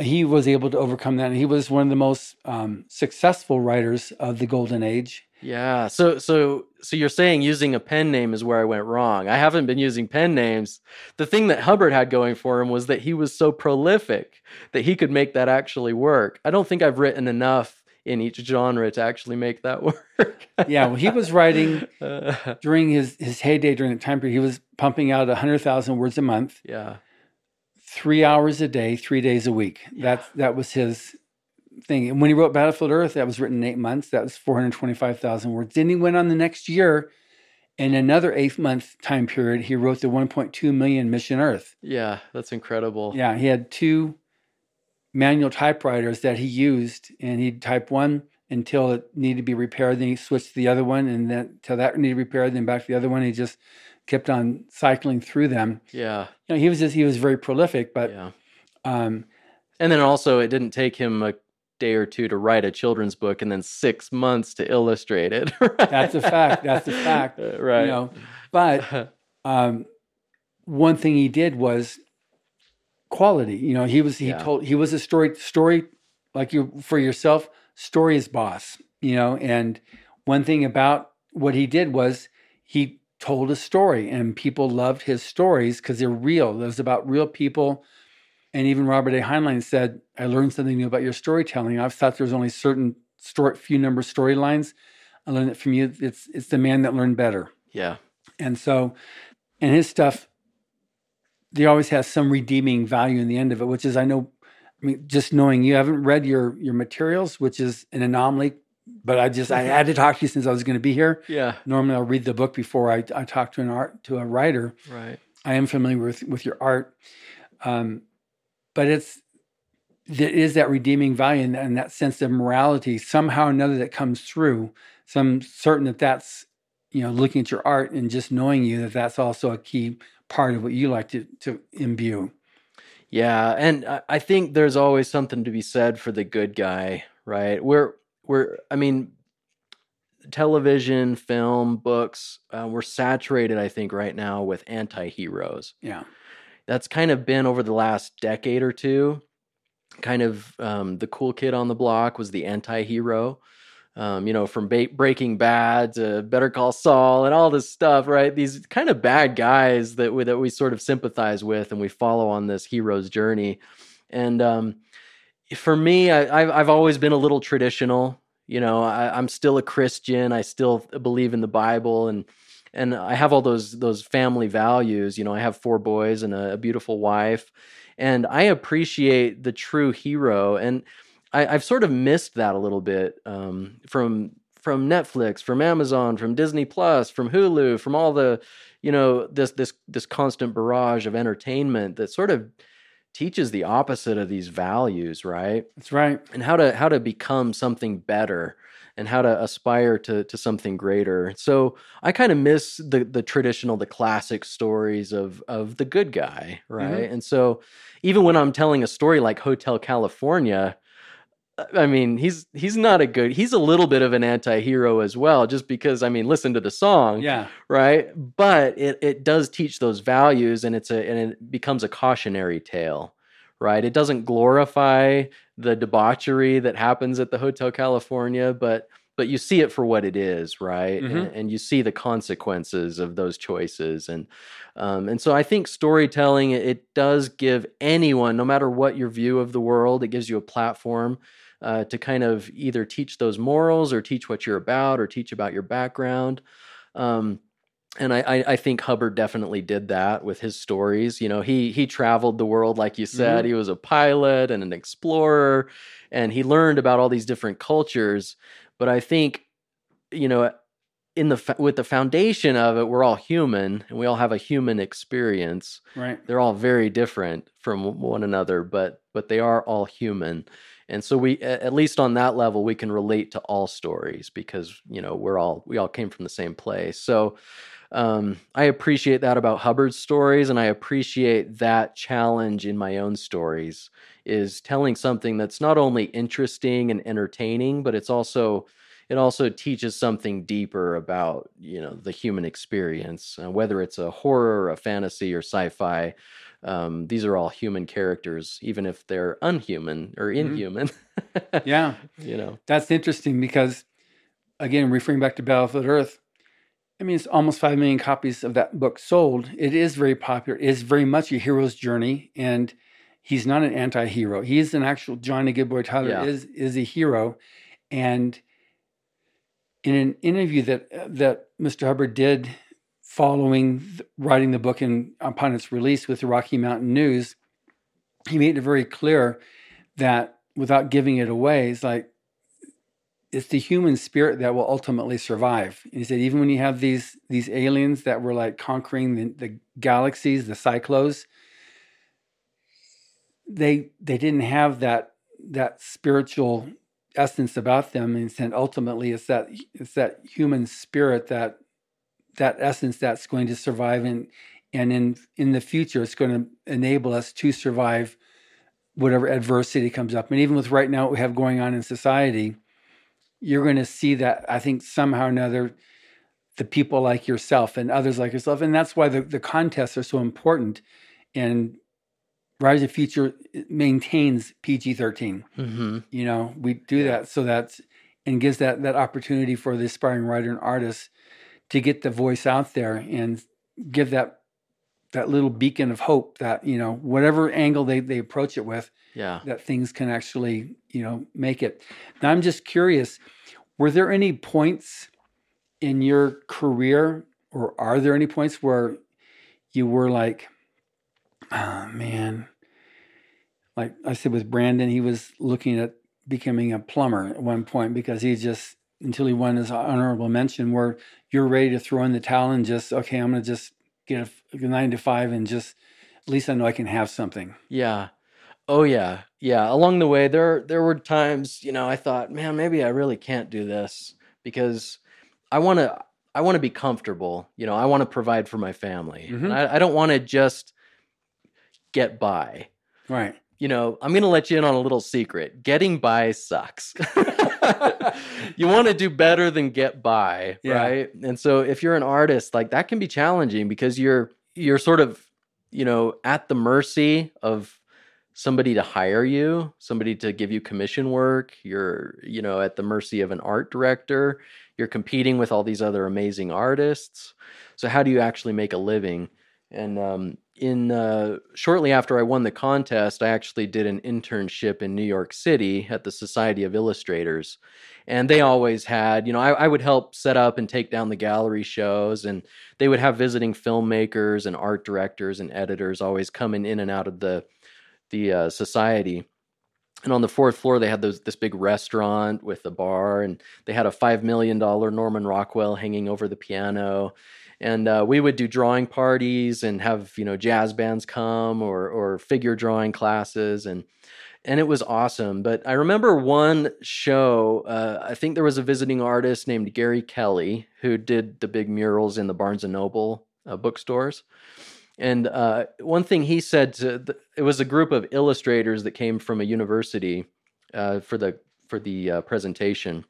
Speaker 1: he was able to overcome that. And he was one of the most um, successful writers of the golden age.
Speaker 2: Yeah. So so so you're saying using a pen name is where I went wrong. I haven't been using pen names. The thing that Hubbard had going for him was that he was so prolific that he could make that actually work. I don't think I've written enough in each genre to actually make that <laughs> work.
Speaker 1: Yeah, well, he was writing <laughs> during his, his heyday during the time period. He was pumping out 100,000 words a month.
Speaker 2: yeah.
Speaker 1: three hours a day, three days a week. That's that was his thing. And when he wrote Battlefield Earth, that was written in eight months. That was four hundred twenty-five thousand words. Then he went on the next year, in another eight month time period, he wrote the one point two million Mission Earth.
Speaker 2: Yeah, that's incredible.
Speaker 1: Yeah, he had two manual typewriters that he used, and he'd type one until it needed to be repaired. Then he switched to the other one, and then until that needed repaired, then back to the other one. He just kept on cycling through them.
Speaker 2: Yeah.
Speaker 1: You know, he was just he was very prolific, but
Speaker 2: yeah.
Speaker 1: um,
Speaker 2: And then also it didn't take him a day or two to write a children's book and then 6 months to illustrate it. <laughs> right?
Speaker 1: That's a fact. That's a fact. <laughs>
Speaker 2: Right.
Speaker 1: You know, but <laughs> um, one thing he did was quality. You know, he was he
Speaker 2: Yeah.
Speaker 1: told he was a story story like you for yourself. Story is boss. You know, and one thing about what he did was he told a story, and people loved his stories because they're real. It was about real people. And even Robert A. Heinlein said, "I learned something new about your storytelling. I've thought there was only certain story, few number storylines. I learned it from you. It's it's the man that learned better."
Speaker 2: yeah.
Speaker 1: And so, and his stuff, there always has some redeeming value in the end of it, which is I know, I mean, just knowing you haven't read your your materials, which is an anomaly. But I just I <laughs> had to talk to you since I was going to be here.
Speaker 2: Yeah.
Speaker 1: Normally, I'll read the book before I, I talk to an art to a writer.
Speaker 2: Right.
Speaker 1: I am familiar with with your art, um, but it's there is that redeeming value and, and that sense of morality somehow or another that comes through. So I'm certain that that's you know looking at your art and just knowing you that that's also a key part of what you like to to imbue.
Speaker 2: Yeah, and I- think there's always something to be said for the good guy, right? We're we're I mean, television, film, books, uh, we're saturated. I think right now with anti-heroes.
Speaker 1: Yeah,
Speaker 2: That's kind of been over the last decade or two. Kind of um, the cool kid on the block was the anti-hero. Um, you know, from ba- Breaking Bad to Better Call Saul and all this stuff, right? These kind of bad guys that we, that we sort of sympathize with and we follow on this hero's journey. And um, for me, I, I've I've always been a little traditional. You know, I, I'm still a Christian. I still believe in the Bible, and and I have all those those family values. You know, I have four boys and a, a beautiful wife, and I appreciate the true hero. And I, I've sort of missed that a little bit um, from from Netflix, from Amazon, from Disney Plus, from Hulu, from all the you know this this this constant barrage of entertainment that sort of teaches the opposite of these values, right?
Speaker 1: that's right.
Speaker 2: And how to how to become something better and how to aspire to to something greater. So I kind of miss the the traditional, the classic stories of of the good guy, right? And so even when I'm telling a story like Hotel California, I mean, he's he's not a good. He's a little bit of an anti-hero as well, just because I mean, listen to the song,
Speaker 1: Yeah,
Speaker 2: right? But it it does teach those values, and it's a and it becomes a cautionary tale, right? It doesn't glorify the debauchery that happens at the Hotel California, but but you see it for what it is, right?
Speaker 1: Mhm.
Speaker 2: And, and you see the consequences of those choices, and um, and so I think storytelling it does give anyone, no matter what your view of the world, it gives you a platform uh, to kind of either teach those morals or teach what you're about or teach about your background. Um, and I, I, I think Hubbard definitely did that with his stories. You know, he he traveled the world, like you said. He was a pilot and an explorer, and he learned about all these different cultures. But I think, you know, in the with the foundation of it, we're all human, and we all have a human experience
Speaker 1: right.
Speaker 2: they're all very different from one another but but they are all human and so we at least on that level we can relate to all stories because you know we're all we all came from the same place. So um, i appreciate that about hubbard's stories and i appreciate that challenge in my own stories is telling something that's not only interesting and entertaining but it's also it also teaches something deeper about you know the human experience uh, whether it's a horror a fantasy or sci-fi um, these are all human characters even if they're unhuman or
Speaker 1: Mm-hmm.
Speaker 2: inhuman
Speaker 1: Yeah. <laughs>
Speaker 2: you know
Speaker 1: That's interesting because, again, referring back to Battlefield Earth, I mean, it's almost 5 million copies of that book sold. It is very popular. It is very much a hero's journey. And he's not an anti hero. He's an actual, Johnny Goodboy Tyler
Speaker 2: Yeah.
Speaker 1: is, is a hero. And in an interview that, that Mr. Hubbard did following writing the book and upon its release with the Rocky Mountain News, he made it very clear that without giving it away, it's like it's the human spirit that will ultimately survive. And he said even when you have these these aliens that were like conquering the, the galaxies, the Psychlos, they they didn't have that that spiritual essence about them and said ultimately it's that it's that human spirit that that essence that's going to survive and and in in the future it's going to enable us to survive whatever adversity comes up. And even with right now what we have going on in society you're going to see that i think somehow or another the people like yourself and others like yourself. And that's why the, the contests are so important. And rise of future maintains pg-13
Speaker 2: hmm
Speaker 1: you know we do that so that's and gives that that opportunity for the aspiring writer and artist to get the voice out there and give that that little beacon of hope that you know whatever angle they, they approach it with
Speaker 2: yeah.
Speaker 1: that things can actually you know make it. Now i'm just curious were there any points in your career or are there any points where you were like oh man like i said with brandon he was looking at becoming a plumber at one point because he just until he won his honorable mention where you're ready to throw in the towel and just okay i'm gonna just get a nine to five and just at least i know i can have something
Speaker 2: Yeah. Oh yeah. Yeah. Along the way there there were times, you know, I thought, man, maybe I really can't do this because I want to I want to be comfortable. You know, I want to provide for my family.
Speaker 1: Mhm.
Speaker 2: And I, I don't want to just get by.
Speaker 1: right
Speaker 2: You know, I'm going to let you in on a little secret. Getting by sucks. <laughs> you want to do better than get by,
Speaker 1: Yeah.
Speaker 2: right? And so if you're an artist, like that can be challenging because you're you're sort of, you know, at the mercy of somebody to hire you, somebody to give you commission work. You're, you know, at the mercy of an art director. You're competing with all these other amazing artists. So how do you actually make a living? And um, in uh, shortly after I won the contest, I actually did an internship in New York City at the Society of Illustrators, and they always had, you know, I, I would help set up and take down the gallery shows, and they would have visiting filmmakers and art directors and editors always coming in and out of the the uh, society. And on the fourth floor, they had those, this big restaurant with a bar, and they had a five million dollar Norman Rockwell hanging over the piano. And uh, we would do drawing parties and have you know jazz bands come or or figure drawing classes, and and it was awesome. But I remember one show. Uh, I think there was a visiting artist named Gary Kelley who did the big murals in the Barnes and Noble uh, bookstores. And uh, one thing he said to the, it was a group of illustrators that came from a university uh, for the for the uh, presentation,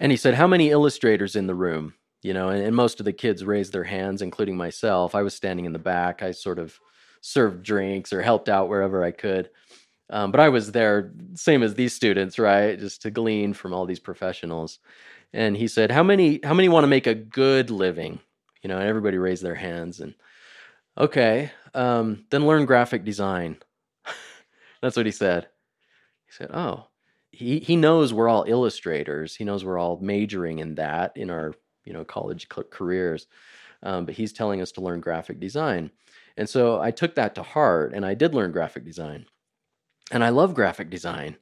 Speaker 2: and he said, "How many illustrators in the room?" You know, and, and most of the kids raised their hands, including myself. I was standing in the back. I sort of served drinks or helped out wherever I could. Um, but I was there, same as these students, right? Just to glean from all these professionals. And he said, "How many? How many want to make a good living?" You know, and everybody raised their hands. And okay, um, then learn graphic design. <laughs> That's what he said. He said, "Oh, he he knows we're all illustrators. He knows we're all majoring in that in our you know college careers, um, but he's telling us to learn graphic design." And so I took that to heart, and I did learn graphic design, and I love graphic design.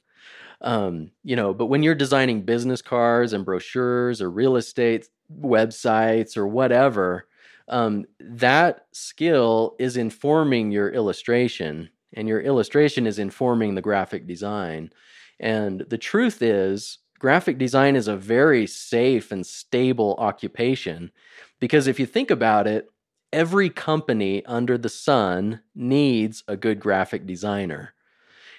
Speaker 2: Um, you know, but when you're designing business cards and brochures or real estate websites or whatever, um, that skill is informing your illustration and your illustration is informing the graphic design. And the truth is, graphic design is a very safe and stable occupation because if you think about it, every company under the sun needs a good graphic designer.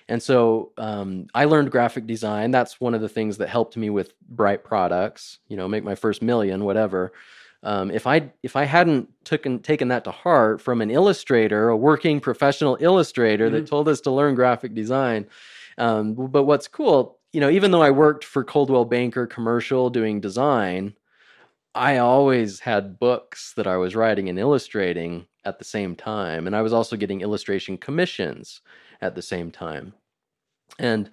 Speaker 2: And so um, I learned graphic design. That's one of the things that helped me with Bright Products, you know, make my first million, whatever. Um, if I if I hadn't taken taken that to heart from an illustrator, a working professional illustrator mm-hmm. that told us to learn graphic design, um, but what's cool, you know, even though I worked for Coldwell Banker commercial doing design, I always had books that I was writing and illustrating at the same time, and I was also getting illustration commissions at the same time. And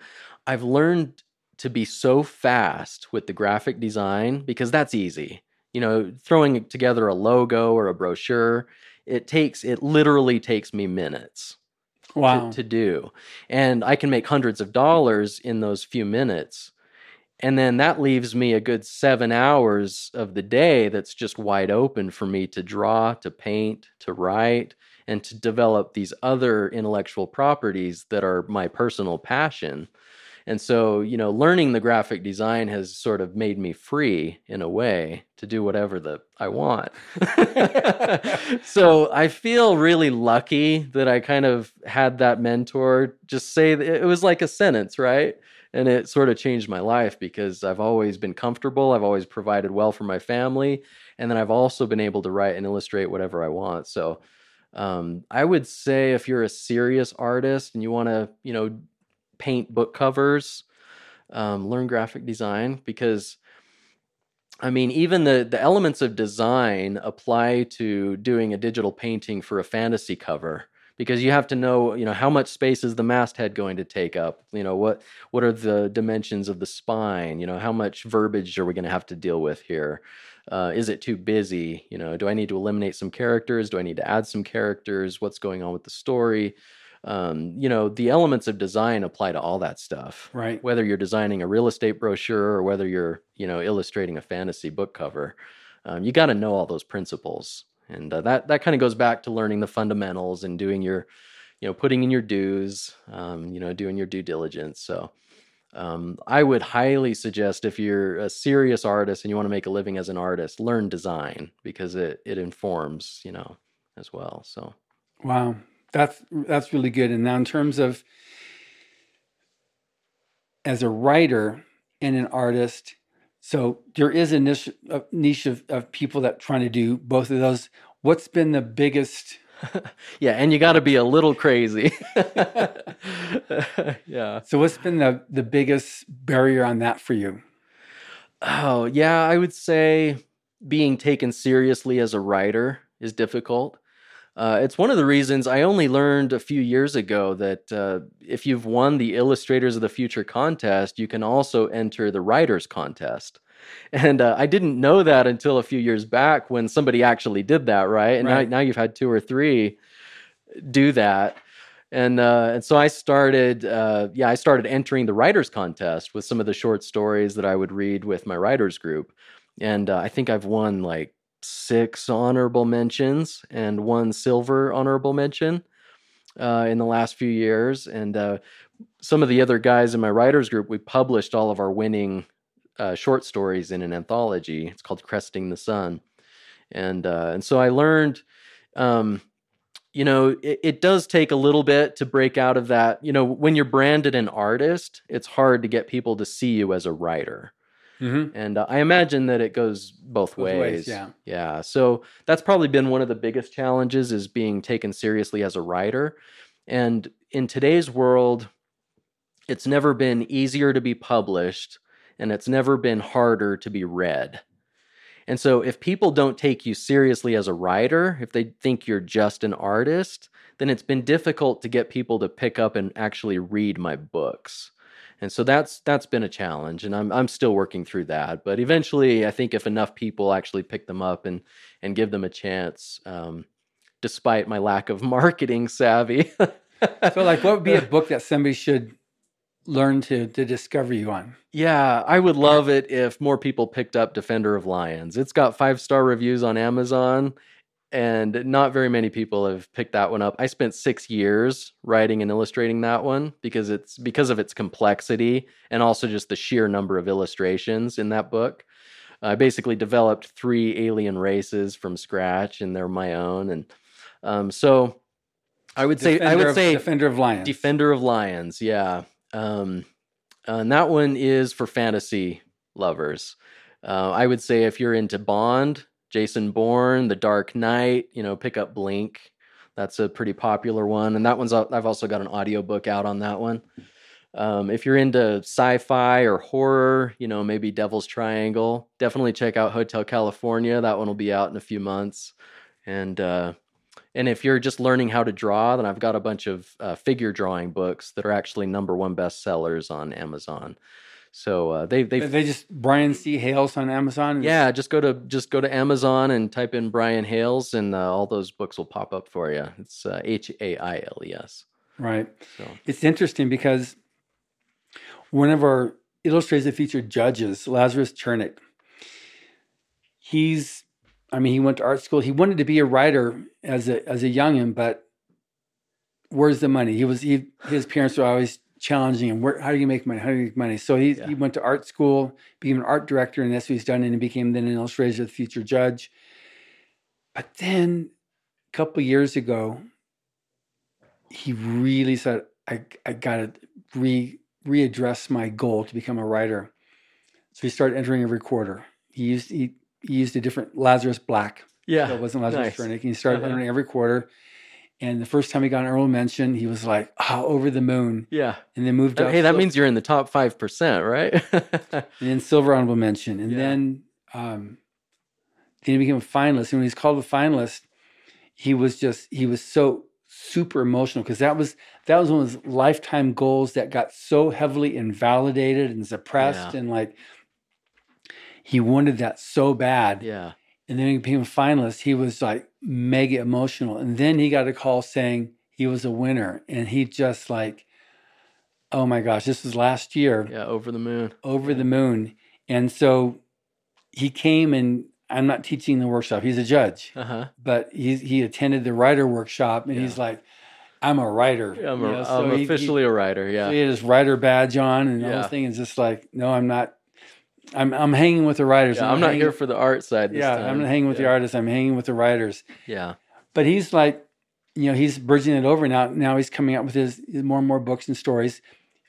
Speaker 2: I've learned to be so fast with the graphic design because that's easy you know, throwing together a logo or a brochure, it takes it literally takes me minutes.
Speaker 1: Wow.
Speaker 2: To, to do. And I can make hundreds of dollars in those few minutes. And then that leaves me a good seven hours of the day that's just wide open for me to draw, to paint, to write, and to develop these other intellectual properties that are my personal passion. And so, you know, learning the graphic design has sort of made me free in a way to do whatever that I want. <laughs> so I feel really lucky that I kind of had that mentor just say it was like a sentence, right? And it sort of changed my life because I've always been comfortable. I've always provided well for my family. And then I've also been able to write and illustrate whatever I want. So um, I would say if you're a serious artist and you want to, you know, paint book covers, um, learn graphic design because I mean, even the the elements of design apply to doing a digital painting for a fantasy cover because you have to know, you know, how much space is the masthead going to take up? You know, what what are the dimensions of the spine? You know, how much verbiage are we going to have to deal with here? Uh, is it too busy? You know, do I need to eliminate some characters? Do I need to add some characters? What's going on with the story? Um, you know, the elements of design apply to all that stuff.
Speaker 1: Right.
Speaker 2: Whether you're designing a real estate brochure or whether you're, you know, illustrating a fantasy book cover, um, you got to know all those principles. And uh, that that kind of goes back to learning the fundamentals and doing your, you know, putting in your dues, um, you know, doing your due diligence. So. Um, I would highly suggest if you're a serious artist and you want to make a living as an artist, learn design because it it informs, you know, as well. So,
Speaker 1: wow, that's that's really good. And now, in terms of as a writer and an artist, so there is a niche, a niche of, of people that trying to do both of those. What's been the biggest? <laughs>
Speaker 2: yeah, and you got to be a little crazy. <laughs> yeah.
Speaker 1: So, what's been the the biggest barrier on that for you?
Speaker 2: Oh, yeah, I would say being taken seriously as a writer is difficult. Uh, it's one of the reasons I only learned a few years ago that uh, if you've won the Illustrators of the Future contest, you can also enter the Writers contest. <laughs> And uh, I didn't know that until a few years back when somebody actually did that, right? And right. Now, now you've had two or three do that. And uh, and so I started, uh, yeah, I started entering the writers contest with some of the short stories that I would read with my writers group, and uh, I think I've won like six honorable mentions and one silver honorable mention uh, in the last few years. And uh, some of the other guys in my writers group, we published all of our winning uh, short stories in an anthology. It's called Cresting the Sun. And uh, and so I learned, um, you know, it, it does take a little bit to break out of that. You know, when you're branded an artist, it's hard to get people to see you as a writer Mm-hmm. And uh, I imagine that it goes both, both ways. ways.
Speaker 1: Yeah.
Speaker 2: Yeah. So that's probably been one of the biggest challenges is being taken seriously as a writer. And in today's world, it's never been easier to be published and it's never been harder to be read. And so if people don't take you seriously as a writer, if they think you're just an artist, then it's been difficult to get people to pick up and actually read my books and so that's that's been a challenge and i'm i'm still working through that but eventually i think if enough people actually pick them up and and give them a chance um, despite my lack of <laughs> marketing savvy.
Speaker 1: So like what would be a <laughs> book that somebody should learn to to discover you on?
Speaker 2: Yeah i would love it if more people picked up Defender of Llyans. It's got five star reviews on amazon and not very many people have picked that one up. I spent six years writing and illustrating that one because it's because of its complexity and also just the sheer number of illustrations in that book. I basically developed three alien races from scratch, and they're my own. And um, so, I would say, I would
Speaker 1: of,
Speaker 2: say,
Speaker 1: Defender of Llyans.
Speaker 2: Defender of Llyans, yeah. Um, and that one is for fantasy lovers. Uh, I would say if you're into Bond, Jason Bourne, The Dark Knight, you know, pick up Blink. That's a pretty popular one. And that one's, I've also got an audiobook out on that one. Um, if you're into sci-fi or horror, you know, maybe Devil's Triangle, definitely check out Hotel California. That one will be out in a few months. And uh, and if you're just learning how to draw, then I've got a bunch of uh, figure drawing books that are actually number one bestsellers on Amazon. So uh, they they
Speaker 1: they just Brian C. Hailes on Amazon.
Speaker 2: Yeah, just go to just go to Amazon and type in Brian Hailes, and uh, all those books will pop up for you. It's uh, H A I L E S.
Speaker 1: Right. So it's interesting because one of our illustrators that featured judges, Lazarus Chernik, he's I mean, he went to art school. He wanted to be a writer as a as a youngin, but where's the money? He was he his parents were always challenging him. Where how do you make money? How do you make money? So he yeah. he went to art school, became an art director, and that's what he's done, and he became then an illustrator, the future judge. But then a couple years ago, he really said, I I gotta re readdress my goal to become a writer. So he started entering every quarter. He used he he used a different Lazarus Black.
Speaker 2: Yeah.
Speaker 1: So it wasn't Lazarus nice. Chernik. He started uh-huh. entering every quarter. And the first time he got an honorable mention, he was like, oh, over the moon.
Speaker 2: Yeah.
Speaker 1: And then moved up.
Speaker 2: Hey, that means you're in the top 5%, right? <laughs>
Speaker 1: and then silver honorable mention. And yeah. then, um, then he became a finalist. And when he's called a finalist, he was just, he was so super emotional because that was, that was one of his lifetime goals that got so heavily invalidated and suppressed. Yeah. And like, he wanted that so bad.
Speaker 2: Yeah.
Speaker 1: And then he became a finalist. He was like mega emotional. And then he got a call saying he was a winner. And he just like, oh my gosh, this was last year.
Speaker 2: Yeah, over the moon.
Speaker 1: Over the moon. And so he came and I'm not teaching the workshop. He's a judge.
Speaker 2: Uh-huh.
Speaker 1: But he he attended the writer workshop and yeah. he's like, I'm a writer.
Speaker 2: Yeah, I'm, a, know, so I'm he, officially
Speaker 1: he,
Speaker 2: a writer. Yeah.
Speaker 1: So he had his writer badge on and yeah. the whole thing is just like, no, I'm not I'm I'm hanging with the writers.
Speaker 2: Yeah, I'm, I'm, not hanging, here for the art side.
Speaker 1: yeah,
Speaker 2: time.
Speaker 1: I'm not hanging with yeah. the artists. I'm hanging with the writers.
Speaker 2: Yeah.
Speaker 1: But he's like, you know, he's bridging it over now. Now he's coming out with his, his more and more books and stories.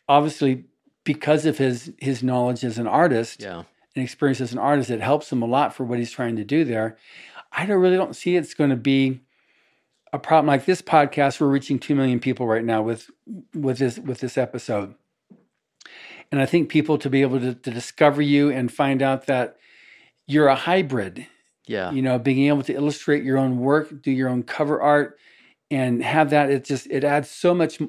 Speaker 1: Obviously, because of his his knowledge as an artist
Speaker 2: yeah.
Speaker 1: and experience as an artist, it helps him a lot for what he's trying to do there. I don't really don't see it's going to be a problem like this podcast. We're reaching two million people right now with with this with this episode and I think people to be able to, to discover you and find out that you're a hybrid.
Speaker 2: Yeah.
Speaker 1: You know, being able to illustrate your own work, do your own cover art, and have that, it just, it adds so much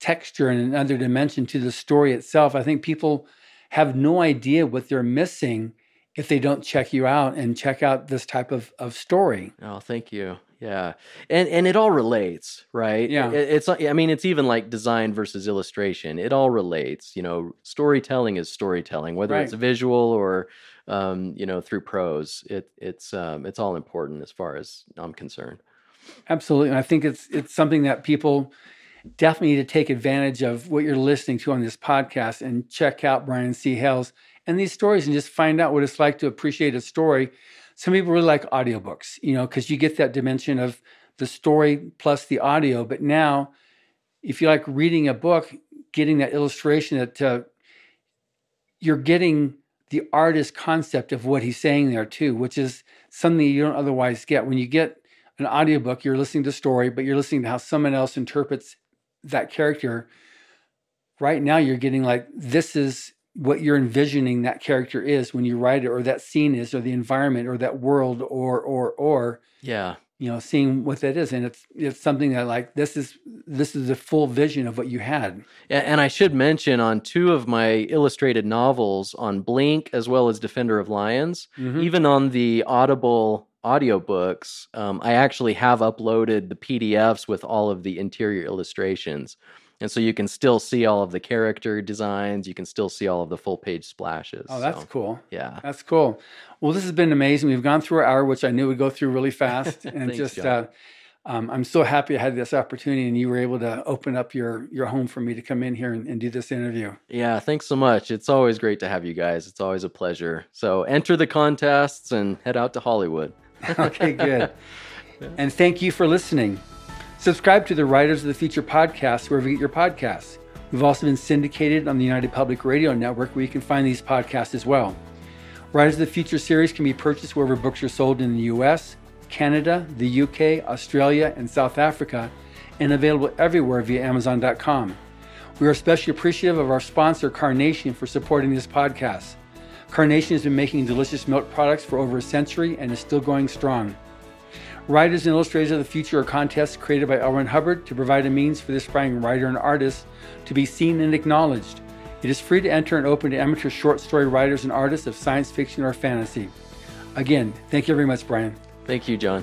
Speaker 1: texture and another dimension to the story itself. I think people have no idea what they're missing if they don't check you out and check out this type of, of story.
Speaker 2: Oh, thank you. Yeah, and and it all relates, right?
Speaker 1: Yeah,
Speaker 2: it, it's I mean it's even like design versus illustration. It all relates. You know, storytelling is storytelling, whether right. it's visual or um, you know through prose. It it's um, it's all important as far as I'm concerned.
Speaker 1: Absolutely, and I think it's it's something that people definitely need to take advantage of what you're listening to on this podcast and check out Brian C. Hailes and these stories and just find out what it's like to appreciate a story some people really like audiobooks, you know, because you get that dimension of the story plus the audio. But now, if you like reading a book, getting that illustration that uh, you're getting the artist concept of what he's saying there too, which is something you don't otherwise get. When you get an audiobook, you're listening to a story, but you're listening to how someone else interprets that character. Right now, you're getting like, this is what you're envisioning that character is when you write it or that scene is or the environment or that world or or or
Speaker 2: yeah.
Speaker 1: you know seeing what that is. And it's it's something that like this is this is the full vision of what you had.
Speaker 2: And i should mention on two of my illustrated novels on blink as well as Defender of Llyans mm-hmm. even on the audible audiobooks um, i actually have uploaded the pdfs with all of the interior illustrations and so you can still see all of the character designs. You can still see all of the full page splashes.
Speaker 1: Oh, that's
Speaker 2: so,
Speaker 1: cool.
Speaker 2: Yeah.
Speaker 1: That's cool. Well, this has been amazing. We've gone through our hour, which I knew would go through really fast, <laughs> and
Speaker 2: Thanks,
Speaker 1: just uh, um, I'm so happy I had this opportunity, and you were able to open up your your home for me to come in here and, and do this interview.
Speaker 2: Yeah, thanks so much. It's always great to have you guys. It's always a pleasure. So enter the contests and head out to Hollywood. <laughs>
Speaker 1: okay, good. <laughs> And thank you for listening. Subscribe to the Writers of the Future podcast wherever you get your podcasts. We've also been syndicated on the United Public Radio Network where you can find these podcasts as well. Writers of the Future series can be purchased wherever books are sold in the US, Canada, the UK, Australia, and South Africa, and available everywhere via Amazon.com. We are especially appreciative of our sponsor, Carnation, for supporting this podcast. Carnation has been making delicious milk products for over a century and is still going strong. Writers and Illustrators of the Future are contests created by. Ron Hubbard to provide a means for the aspiring writer and artist to be seen and acknowledged. It is free to enter and open to amateur short story writers and artists of science fiction or fantasy. Again, thank you very much, Brian.
Speaker 2: Thank you, John.